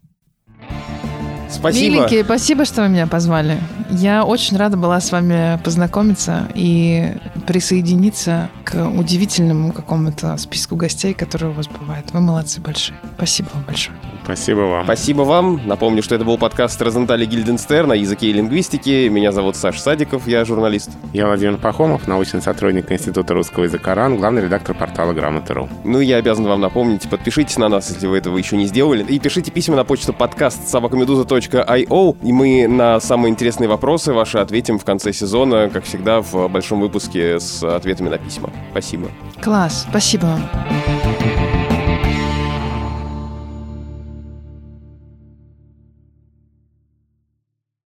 Спасибо. Миленькие, спасибо, что вы меня позвали. Я очень рада была с вами познакомиться и присоединиться к удивительному какому-то списку гостей, которые у вас бывают. Вы молодцы большие. Спасибо вам большое. Спасибо вам. Спасибо вам. Напомню, что это был подкаст Розентали Гильденстер на языке и лингвистике. Меня зовут Саш Садиков, я журналист. Я Владимир Пахомов, научный сотрудник Института русского языка РАН, главный редактор портала Грамота.ру. Ну, я обязан вам напомнить, подпишитесь на нас, если вы этого еще не сделали. И пишите письма на почту подкаст собакамедуза.io. И мы на самые интересные вопросы ваши ответим в конце сезона, как всегда, в большом выпуске с ответами на письма. Спасибо. Класс, спасибо вам.